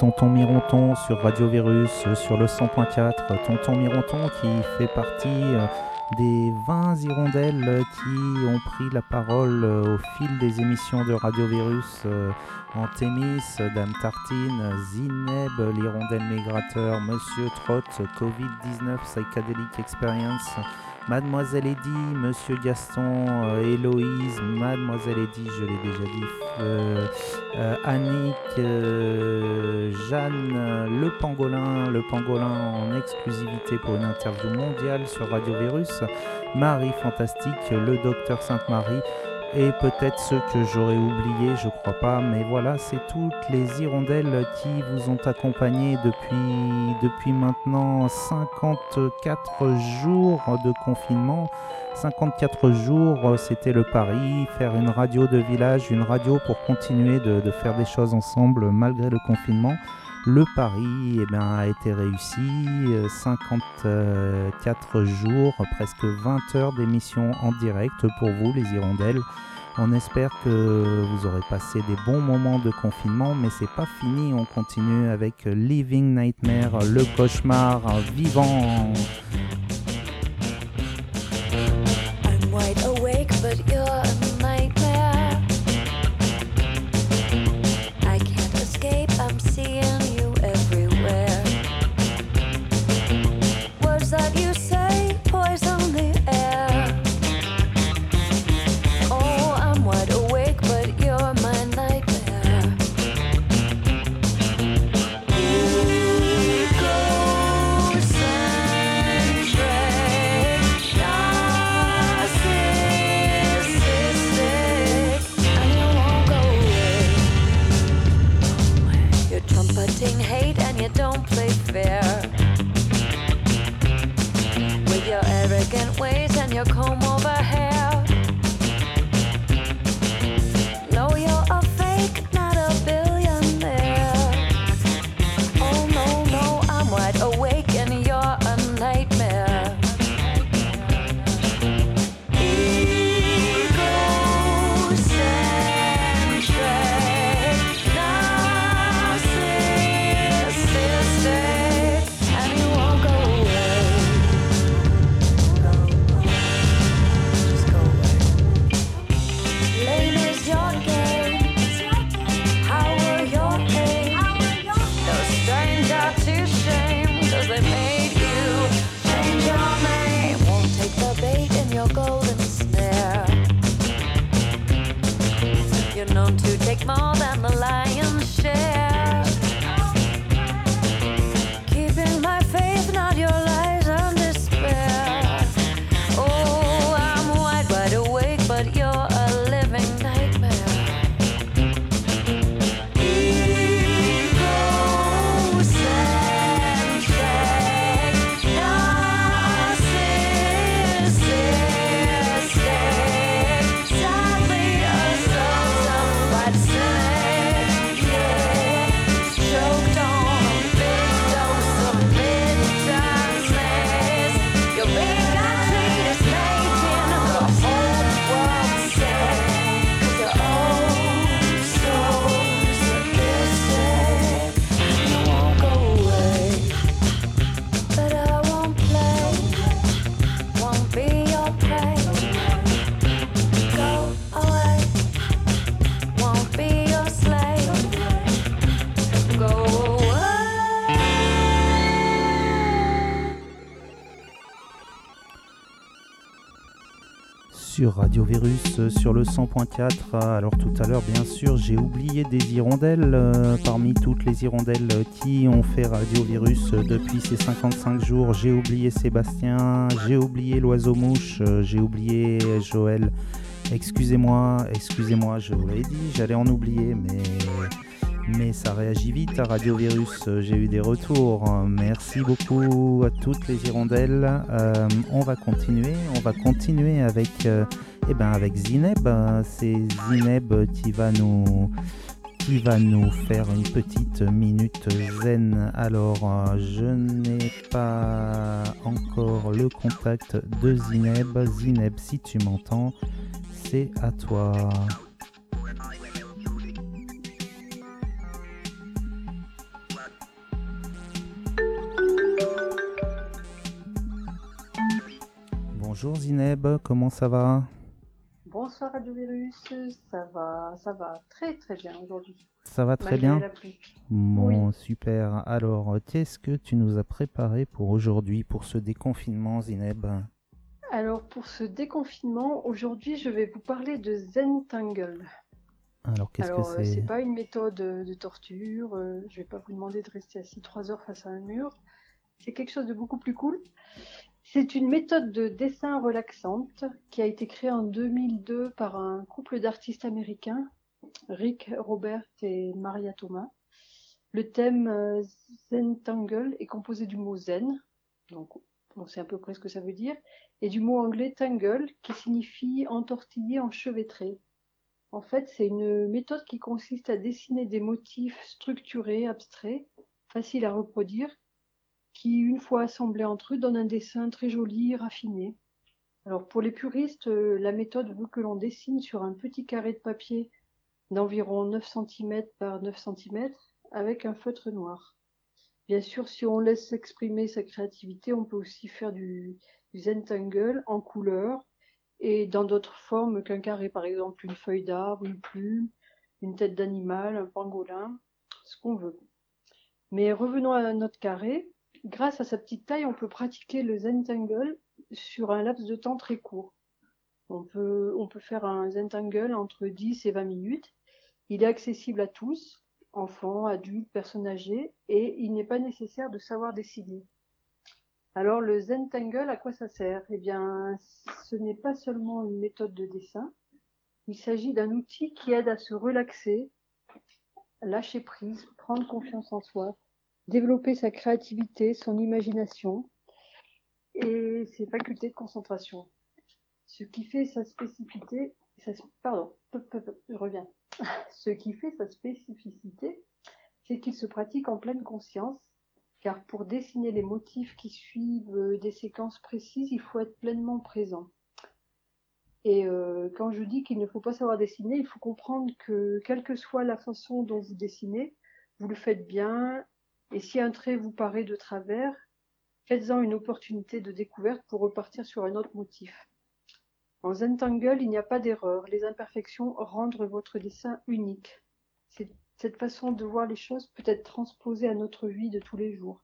Tonton Mironton sur Radio Virus euh, sur le 100.4. Tonton Mironton qui fait partie euh, des 20 hirondelles euh, qui ont pris la parole au fil des émissions de Radio Virus. Antémis, Dame Tartine, Zineb, l'hirondelle migrateur, Monsieur Trott, Covid-19, Psychedelic Experience, Mademoiselle Eddy, Monsieur Gaston, euh, Héloïse, Mademoiselle Eddy, je l'ai déjà dit, euh, euh, Annick, euh, Jeanne, le pangolin, le pangolin en exclusivité pour une interview mondiale sur Radio Virus, Marie Fantastique, le docteur Sainte-Marie, et peut-être ceux que j'aurais oubliés, je crois pas, mais voilà, c'est toutes les hirondelles qui vous ont accompagné depuis, depuis maintenant 54 jours de confinement. 54 jours, c'était le pari, faire une radio de village, une radio pour continuer de faire des choses ensemble malgré le confinement. Le pari eh bien, a été réussi, euh, 54 jours, presque 20 heures d'émission en direct pour vous les hirondelles. On espère que vous aurez passé des bons moments de confinement, mais c'est pas fini. On continue avec Living Nightmare, le cauchemar vivant. Euh, sur le 100.4. Alors tout à l'heure, bien sûr, j'ai oublié des hirondelles euh, parmi toutes les hirondelles qui ont fait Radio Virus euh, depuis ces 55 jours. J'ai oublié Sébastien, j'ai oublié l'oiseau mouche, j'ai oublié Joël. Excusez-moi, excusez-moi, je vous l'avais dit, j'allais en oublier, mais mais ça réagit vite à Radio Virus. J'ai eu des retours. Merci beaucoup à toutes les hirondelles. On va continuer. On va continuer avec, eh ben avec Zineb. Euh, C'est Zineb qui va nous qui va nous faire une petite minute zen. Alors, euh, je n'ai pas encore le contact de Zineb. Zineb, si tu m'entends, c'est à toi. Bonjour Zineb, comment ça va? Bonsoir Radio Virus, ça va, ça va très très bien aujourd'hui. Ça va très Malgré bien la pluie. Bon, super. Alors, qu'est-ce que tu nous as préparé pour aujourd'hui, pour ce déconfinement, Zineb? Alors pour ce déconfinement, aujourd'hui je vais vous parler de Zentangle. Alors, qu'est-ce que Alors euh, c'est c'est? pas une méthode euh, de torture, euh, je vais pas vous demander de rester assis trois heures face à un mur. C'est quelque chose de beaucoup plus cool. C'est une méthode de dessin relaxante qui a été créée en 2002 par un couple d'artistes américains, Rick Robert et Maria Thomas. Le thème euh, Zentangle est composé du mot zen, donc on sait à peu près ce que ça veut dire, et du mot anglais tangle qui signifie entortiller, enchevêtrer. En fait, c'est une méthode qui consiste à dessiner des motifs structurés, abstraits, faciles à reproduire, qui, une fois assemblés entre eux, donnent un dessin très joli, raffiné. Alors, pour les puristes, euh, la méthode veut que l'on dessine sur un petit carré de papier d'environ 9 cm par 9 cm avec un feutre noir. Bien sûr, si on laisse s'exprimer sa créativité, on peut aussi faire du, du Zentangle en couleur et dans d'autres formes qu'un carré, par exemple une feuille d'arbre, une plume, une tête d'animal, un pangolin, ce qu'on veut. Mais revenons à notre carré. Grâce à sa petite taille, on peut pratiquer le Zentangle sur un laps de temps très court. On peut, faire un Zentangle entre 10 et 20 minutes. Il est accessible à tous, enfants, adultes, personnes âgées, et il n'est pas nécessaire de savoir dessiner. Alors le Zentangle, à quoi ça sert? Eh bien, ce n'est pas seulement une méthode de dessin, il s'agit d'un outil qui aide à se relaxer, lâcher prise, prendre confiance en soi, développer sa créativité, son imagination et ses facultés de concentration. Ce qui fait sa spécificité, pardon, je reviens. Ce qui fait sa spécificité, c'est qu'il se pratique en pleine conscience, car pour dessiner les motifs qui suivent euh, des séquences précises, il faut être pleinement présent. Et euh, quand je dis qu'il ne faut pas savoir dessiner, il faut comprendre que quelle que soit la façon dont vous dessinez, vous le faites bien. Et si un trait vous paraît de travers, faites-en une opportunité de découverte pour repartir sur un autre motif. En Zentangle, il n'y a pas d'erreur. Les imperfections rendent votre dessin unique. Cette façon de voir les choses peut être transposée à notre vie de tous les jours.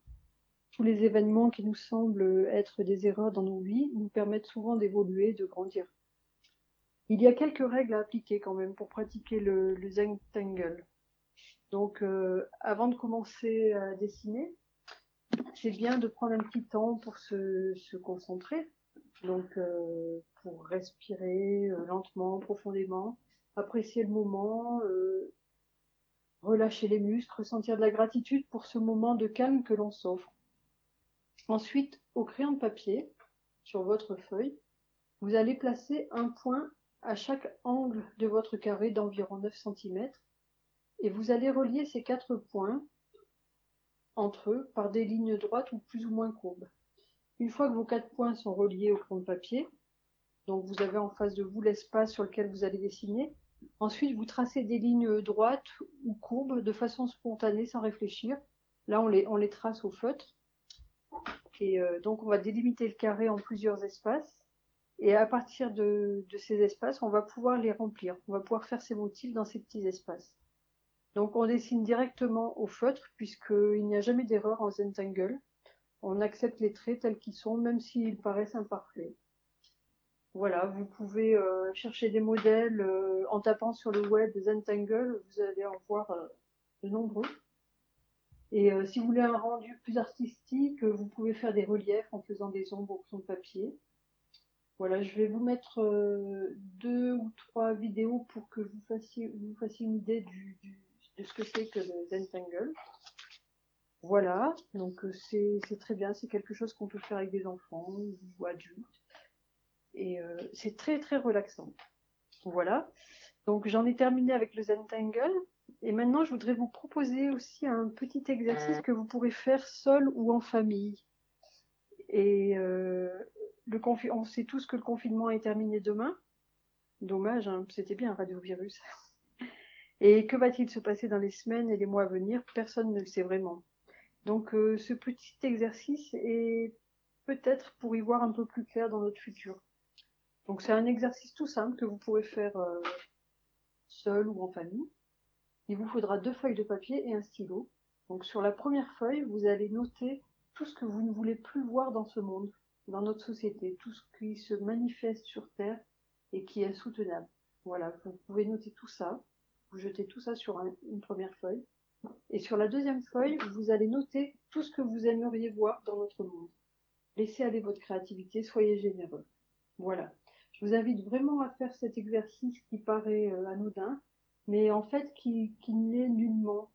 Tous les événements qui nous semblent être des erreurs dans nos vies nous permettent souvent d'évoluer, de grandir. Il y a quelques règles à appliquer quand même pour pratiquer le, le Zentangle. Donc, euh, avant de commencer à dessiner, c'est bien de prendre un petit temps pour se, concentrer. Donc, euh, pour respirer euh, lentement, profondément, apprécier le moment, relâcher les muscles, ressentir de la gratitude pour ce moment de calme que l'on s'offre. Ensuite, au crayon de papier, sur votre feuille, vous allez placer un point à chaque angle de votre carré d'environ 9 cm et vous allez relier ces quatre points entre eux par des lignes droites ou plus ou moins courbes. Une fois que vos quatre points sont reliés au crayon de papier, donc vous avez en face de vous l'espace sur lequel vous allez dessiner, ensuite vous tracez des lignes droites ou courbes de façon spontanée sans réfléchir. Là, on les, trace au feutre. Et euh, donc, on va délimiter le carré en plusieurs espaces. Et à partir de, de ces espaces, on va pouvoir les remplir. On va pouvoir faire ces motifs dans ces petits espaces. Donc, on dessine directement au feutre, puisqu'il n'y a jamais d'erreur en Zentangle. On accepte les traits tels qu'ils sont, même s'ils paraissent imparfaits. Voilà, vous pouvez euh, chercher des modèles euh, en tapant sur le web Zentangle, vous allez en voir euh, de nombreux. Et si vous voulez un rendu plus artistique, vous pouvez faire des reliefs en faisant des ombres au de papier. Voilà, je vais vous mettre deux ou trois vidéos pour que vous fassiez, une idée du- de ce que c'est que le Zentangle. Voilà, donc euh, c'est très bien, c'est quelque chose qu'on peut faire avec des enfants ou adultes. Et euh, c'est très très relaxant. Voilà, donc j'en ai terminé avec le Zentangle. Et maintenant, je voudrais vous proposer aussi un petit exercice que vous pourrez faire seul ou en famille. Et euh, le on sait tous que le confinement est terminé demain. Dommage, hein, c'était bien Radio Virus. Et que va-t-il se passer dans les semaines et les mois à venir? Personne ne le sait vraiment. Donc euh, ce petit exercice est peut-être pour y voir un peu plus clair dans notre futur. Donc c'est un exercice tout simple que vous pourrez faire euh, seul ou en famille. Il vous faudra deux feuilles de papier et un stylo. Donc sur la première feuille, vous allez noter tout ce que vous ne voulez plus voir dans ce monde, dans notre société, tout ce qui se manifeste sur Terre et qui est soutenable. Voilà, vous pouvez noter tout ça. Vous jetez tout ça sur un- une première feuille. Et sur la deuxième feuille, vous allez noter tout ce que vous aimeriez voir dans notre monde. Laissez aller votre créativité, soyez généreux. Voilà. Je vous invite vraiment à faire cet exercice qui paraît euh, anodin, mais en fait qui, qui l'est nullement.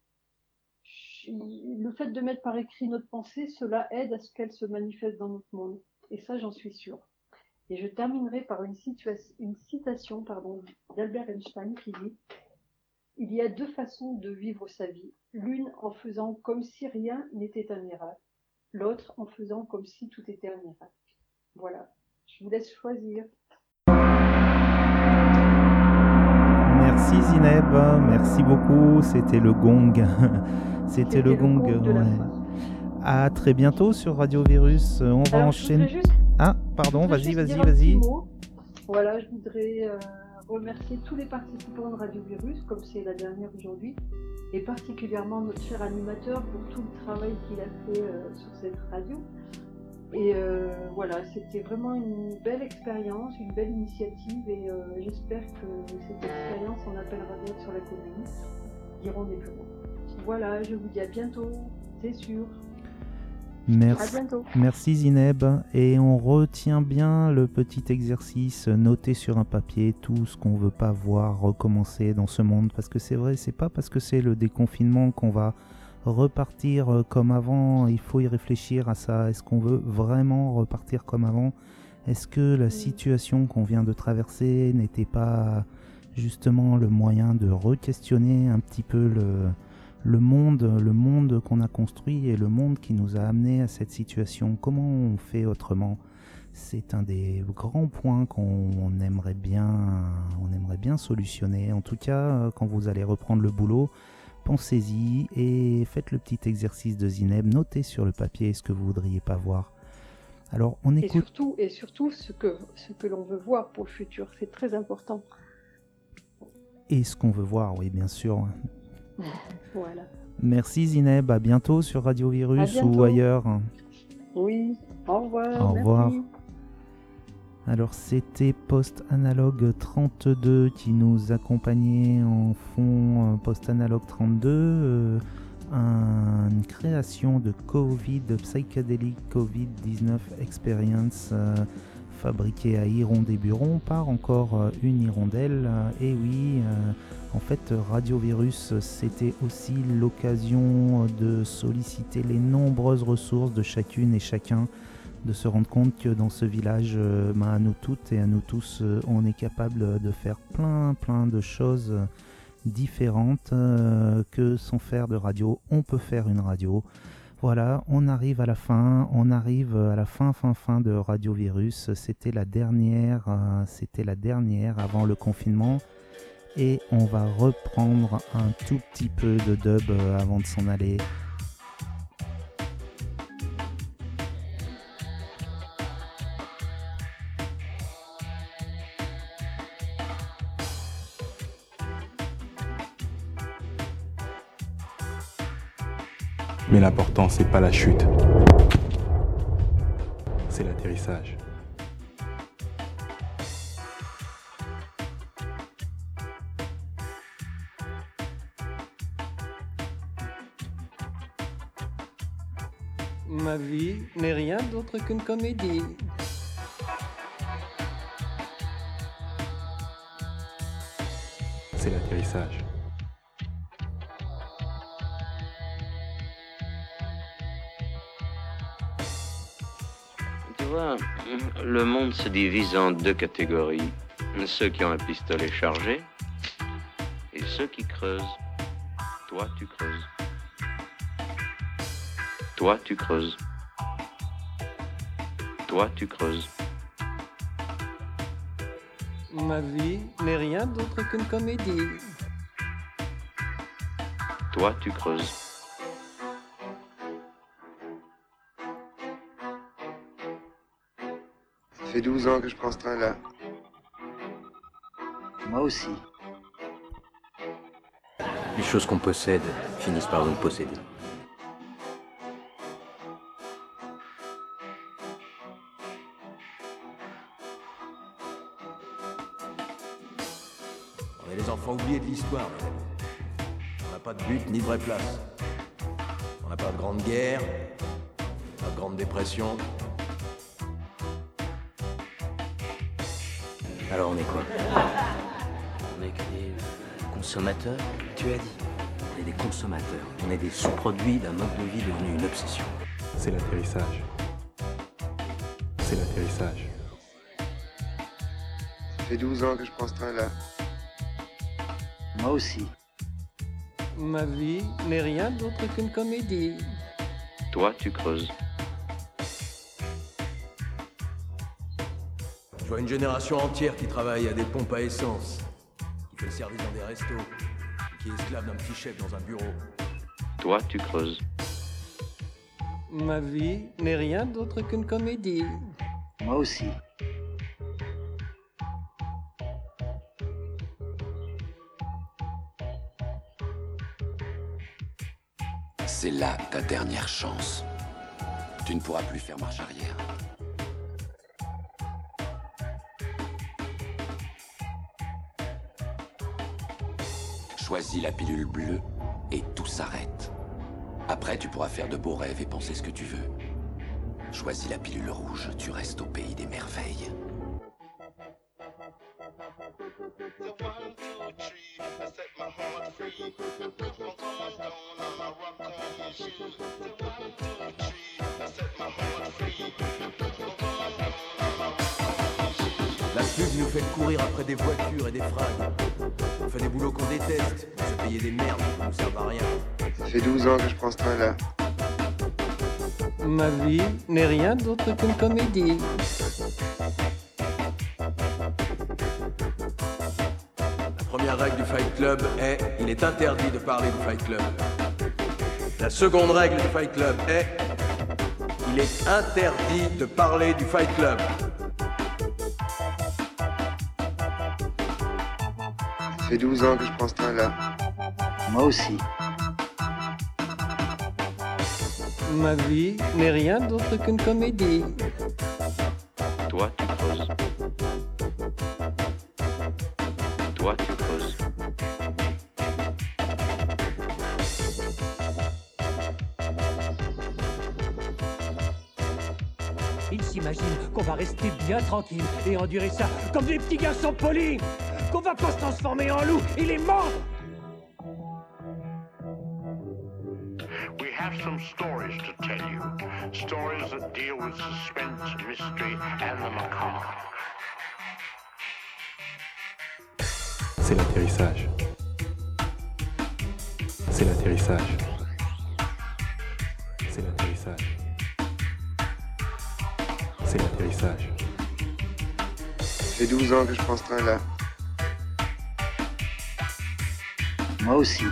Le fait de mettre par écrit notre pensée, cela aide à ce qu'elle se manifeste dans notre monde. Et ça, j'en suis sûre. Et je terminerai par une, citation d'Albert Einstein qui dit Il y a deux façons de vivre sa vie. L'une en faisant comme si rien n'était un miracle, l'autre en faisant comme si tout était un miracle. Voilà. Je vous laisse choisir. Merci Zineb, merci beaucoup. C'était le gong. C'était le gong. ouais. À très bientôt sur Radio Virus. On va Alors, enchaîner. juste- Ah, pardon, vas-y, vas-y, vas-y. Voilà, je voudrais euh, remercier tous les participants de Radio Virus, comme c'est la dernière aujourd'hui, et particulièrement notre cher animateur pour tout le travail qu'il a fait euh, sur cette radio. Et euh, voilà, c'était vraiment une belle expérience, une belle initiative, et euh, j'espère que cette expérience en appellera d'autres sur la commune, qui iront des plus. Voilà, je vous dis à bientôt, c'est sûr. Merci, Zineb. Et on retient bien le petit exercice, noter sur un papier tout ce qu'on veut pas voir recommencer dans ce monde. Parce que c'est vrai, c'est pas parce que c'est le déconfinement qu'on va repartir euh, comme avant. Il faut y réfléchir à ça. Est-ce qu'on veut vraiment repartir comme avant? Est-ce que la situation qu'on vient de traverser n'était pas justement le moyen de re-questionner un petit peu le, le monde, le monde qu'on a construit et le monde qui nous a amené à cette situation. Comment on fait autrement? C'est un des grands points qu'on aimerait bien, on aimerait bien solutionner. En tout cas, euh, quand vous allez reprendre le boulot, pensez-y et faites le petit exercice de Zineb. Notez sur le papier ce que vous voudriez pas voir. Alors, on Et écoute. surtout, et surtout ce que, ce que l'on veut voir pour le futur, c'est très important. Et ce qu'on veut voir, oui, bien sûr. Voilà. Merci Zineb, à bientôt sur Radio Virus ou ailleurs. Oui, au revoir. Au revoir. merci. Alors c'était Post Analogue 32 qui nous accompagnait en fond euh, Post Analogue 32, euh, un- une création de Covid, de Psychedelic Covid-19 Experience euh, fabriquée à Hiron-des-Burons par encore une hirondelle. Et oui, euh, en fait Radio Virus c'était aussi l'occasion de solliciter les nombreuses ressources de chacune et chacun de se rendre compte que dans ce village, euh, ben, à nous toutes et à nous tous, euh, on est capable de faire plein plein de choses différentes euh, que sans faire de radio, on peut faire une radio. Voilà, on arrive à la fin, on arrive à la fin fin fin de Radio Virus. C'était la dernière, c'était la dernière avant le confinement. Et on va reprendre un tout petit peu de dub euh, avant de s'en aller. Mais l'important, c'est pas la chute. C'est l'atterrissage. Ma vie n'est rien d'autre qu'une comédie. C'est l'atterrissage. Tu vois, le monde se divise en deux catégories. Ceux qui ont un pistolet chargé et ceux qui creusent. Toi, tu creuses. Toi, tu creuses. Toi, tu creuses. Ma vie n'est rien d'autre qu'une comédie. Toi, tu creuses. Ça fait 12 ans que je prends ce train-là. Moi aussi. Les choses qu'on possède finissent par nous posséder. Enfants oubliés de l'histoire, mes amis. On n'a pas de but ni de vraie place. On n'a pas de grande guerre, pas de grande dépression. Alors on est quoi? On est que des consommateurs Tu as dit. On est des consommateurs. On est des sous-produits d'un mode de vie devenu une obsession. C'est l'atterrissage. C'est l'atterrissage. Ça fait 12 ans que je prends ce train-là. Moi aussi. Ma vie n'est rien d'autre qu'une comédie. Toi, tu creuses. Je vois une génération entière qui travaille à des pompes à essence, qui fait le service dans des restos, qui est esclave d'un petit chef dans un bureau. Toi, tu creuses. Ma vie n'est rien d'autre qu'une comédie. Moi aussi. C'est là ta dernière chance. Tu ne pourras plus faire marche arrière. Choisis la pilule bleue et tout s'arrête. Après, tu pourras faire de beaux rêves et penser ce que tu veux. Choisis la pilule rouge, tu restes au pays des merveilles. La pub nous fait courir après des voitures et des fringues. On fait des boulots qu'on déteste, on se payer des merdes qui nous servent à rien. Ça fait 12 ans que je prends ce train-là. Ma vie n'est rien d'autre qu'une comédie. La première règle du Fight Club est il est interdit de parler du Fight Club. La seconde règle du Fight Club est il est interdit de parler du Fight Club. Ça fait 12 ans que je prends ce train-là. Moi aussi. Ma vie n'est rien d'autre qu'une comédie. Tranquille et endurer ça comme des petits garçons polis Qu'on va pas se transformer en loup Il est mort We have some stories to tell you. Stories that deal with suspense, mystery, and the macabre. C'est l'atterrissage. C'est l'atterrissage. C'est l'atterrissage. C'est l'atterrissage. Ça fait 12 ans que je prends ce train-là. Moi aussi.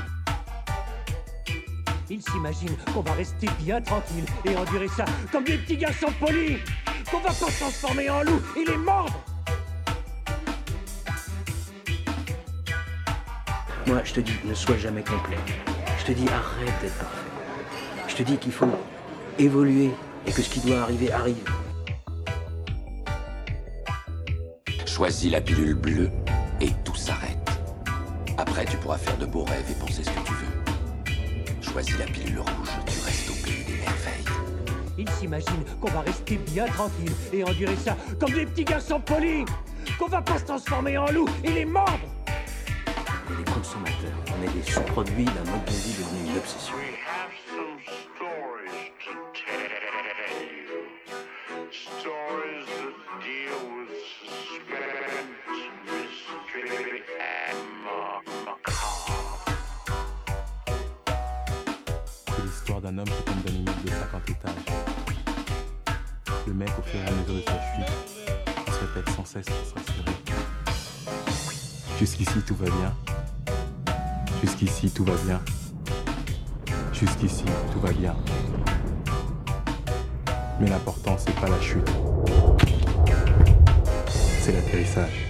Ils s'imaginent qu'on va rester bien tranquille et endurer ça comme des petits garçons polis Qu'on va pas se transformer en loup Il est mort Moi, je te dis, ne sois jamais complet. Je te dis, arrête d'être parfait. Je te dis qu'il faut évoluer et que ce qui doit arriver arrive. Choisis la pilule bleue et tout s'arrête. Après, tu pourras faire de beaux rêves et penser ce que tu veux. Choisis la pilule rouge, tu restes au pays des merveilles. Ils s'imaginent qu'on va rester bien tranquille et endurer ça comme des petits garçons polis Qu'on va pas se transformer en loup et les mordre On est des consommateurs, on est des sous-produits d'un mode de vie devenu une obsession. D'un homme qui tombe d'un immeuble de 50 étages. Le mec, au fur et à mesure de sa chute, se répète sans cesse pour se. Jusqu'ici, tout va bien. Jusqu'ici, tout va bien. Jusqu'ici, tout va bien. Mais l'important, c'est pas la chute. C'est l'atterrissage.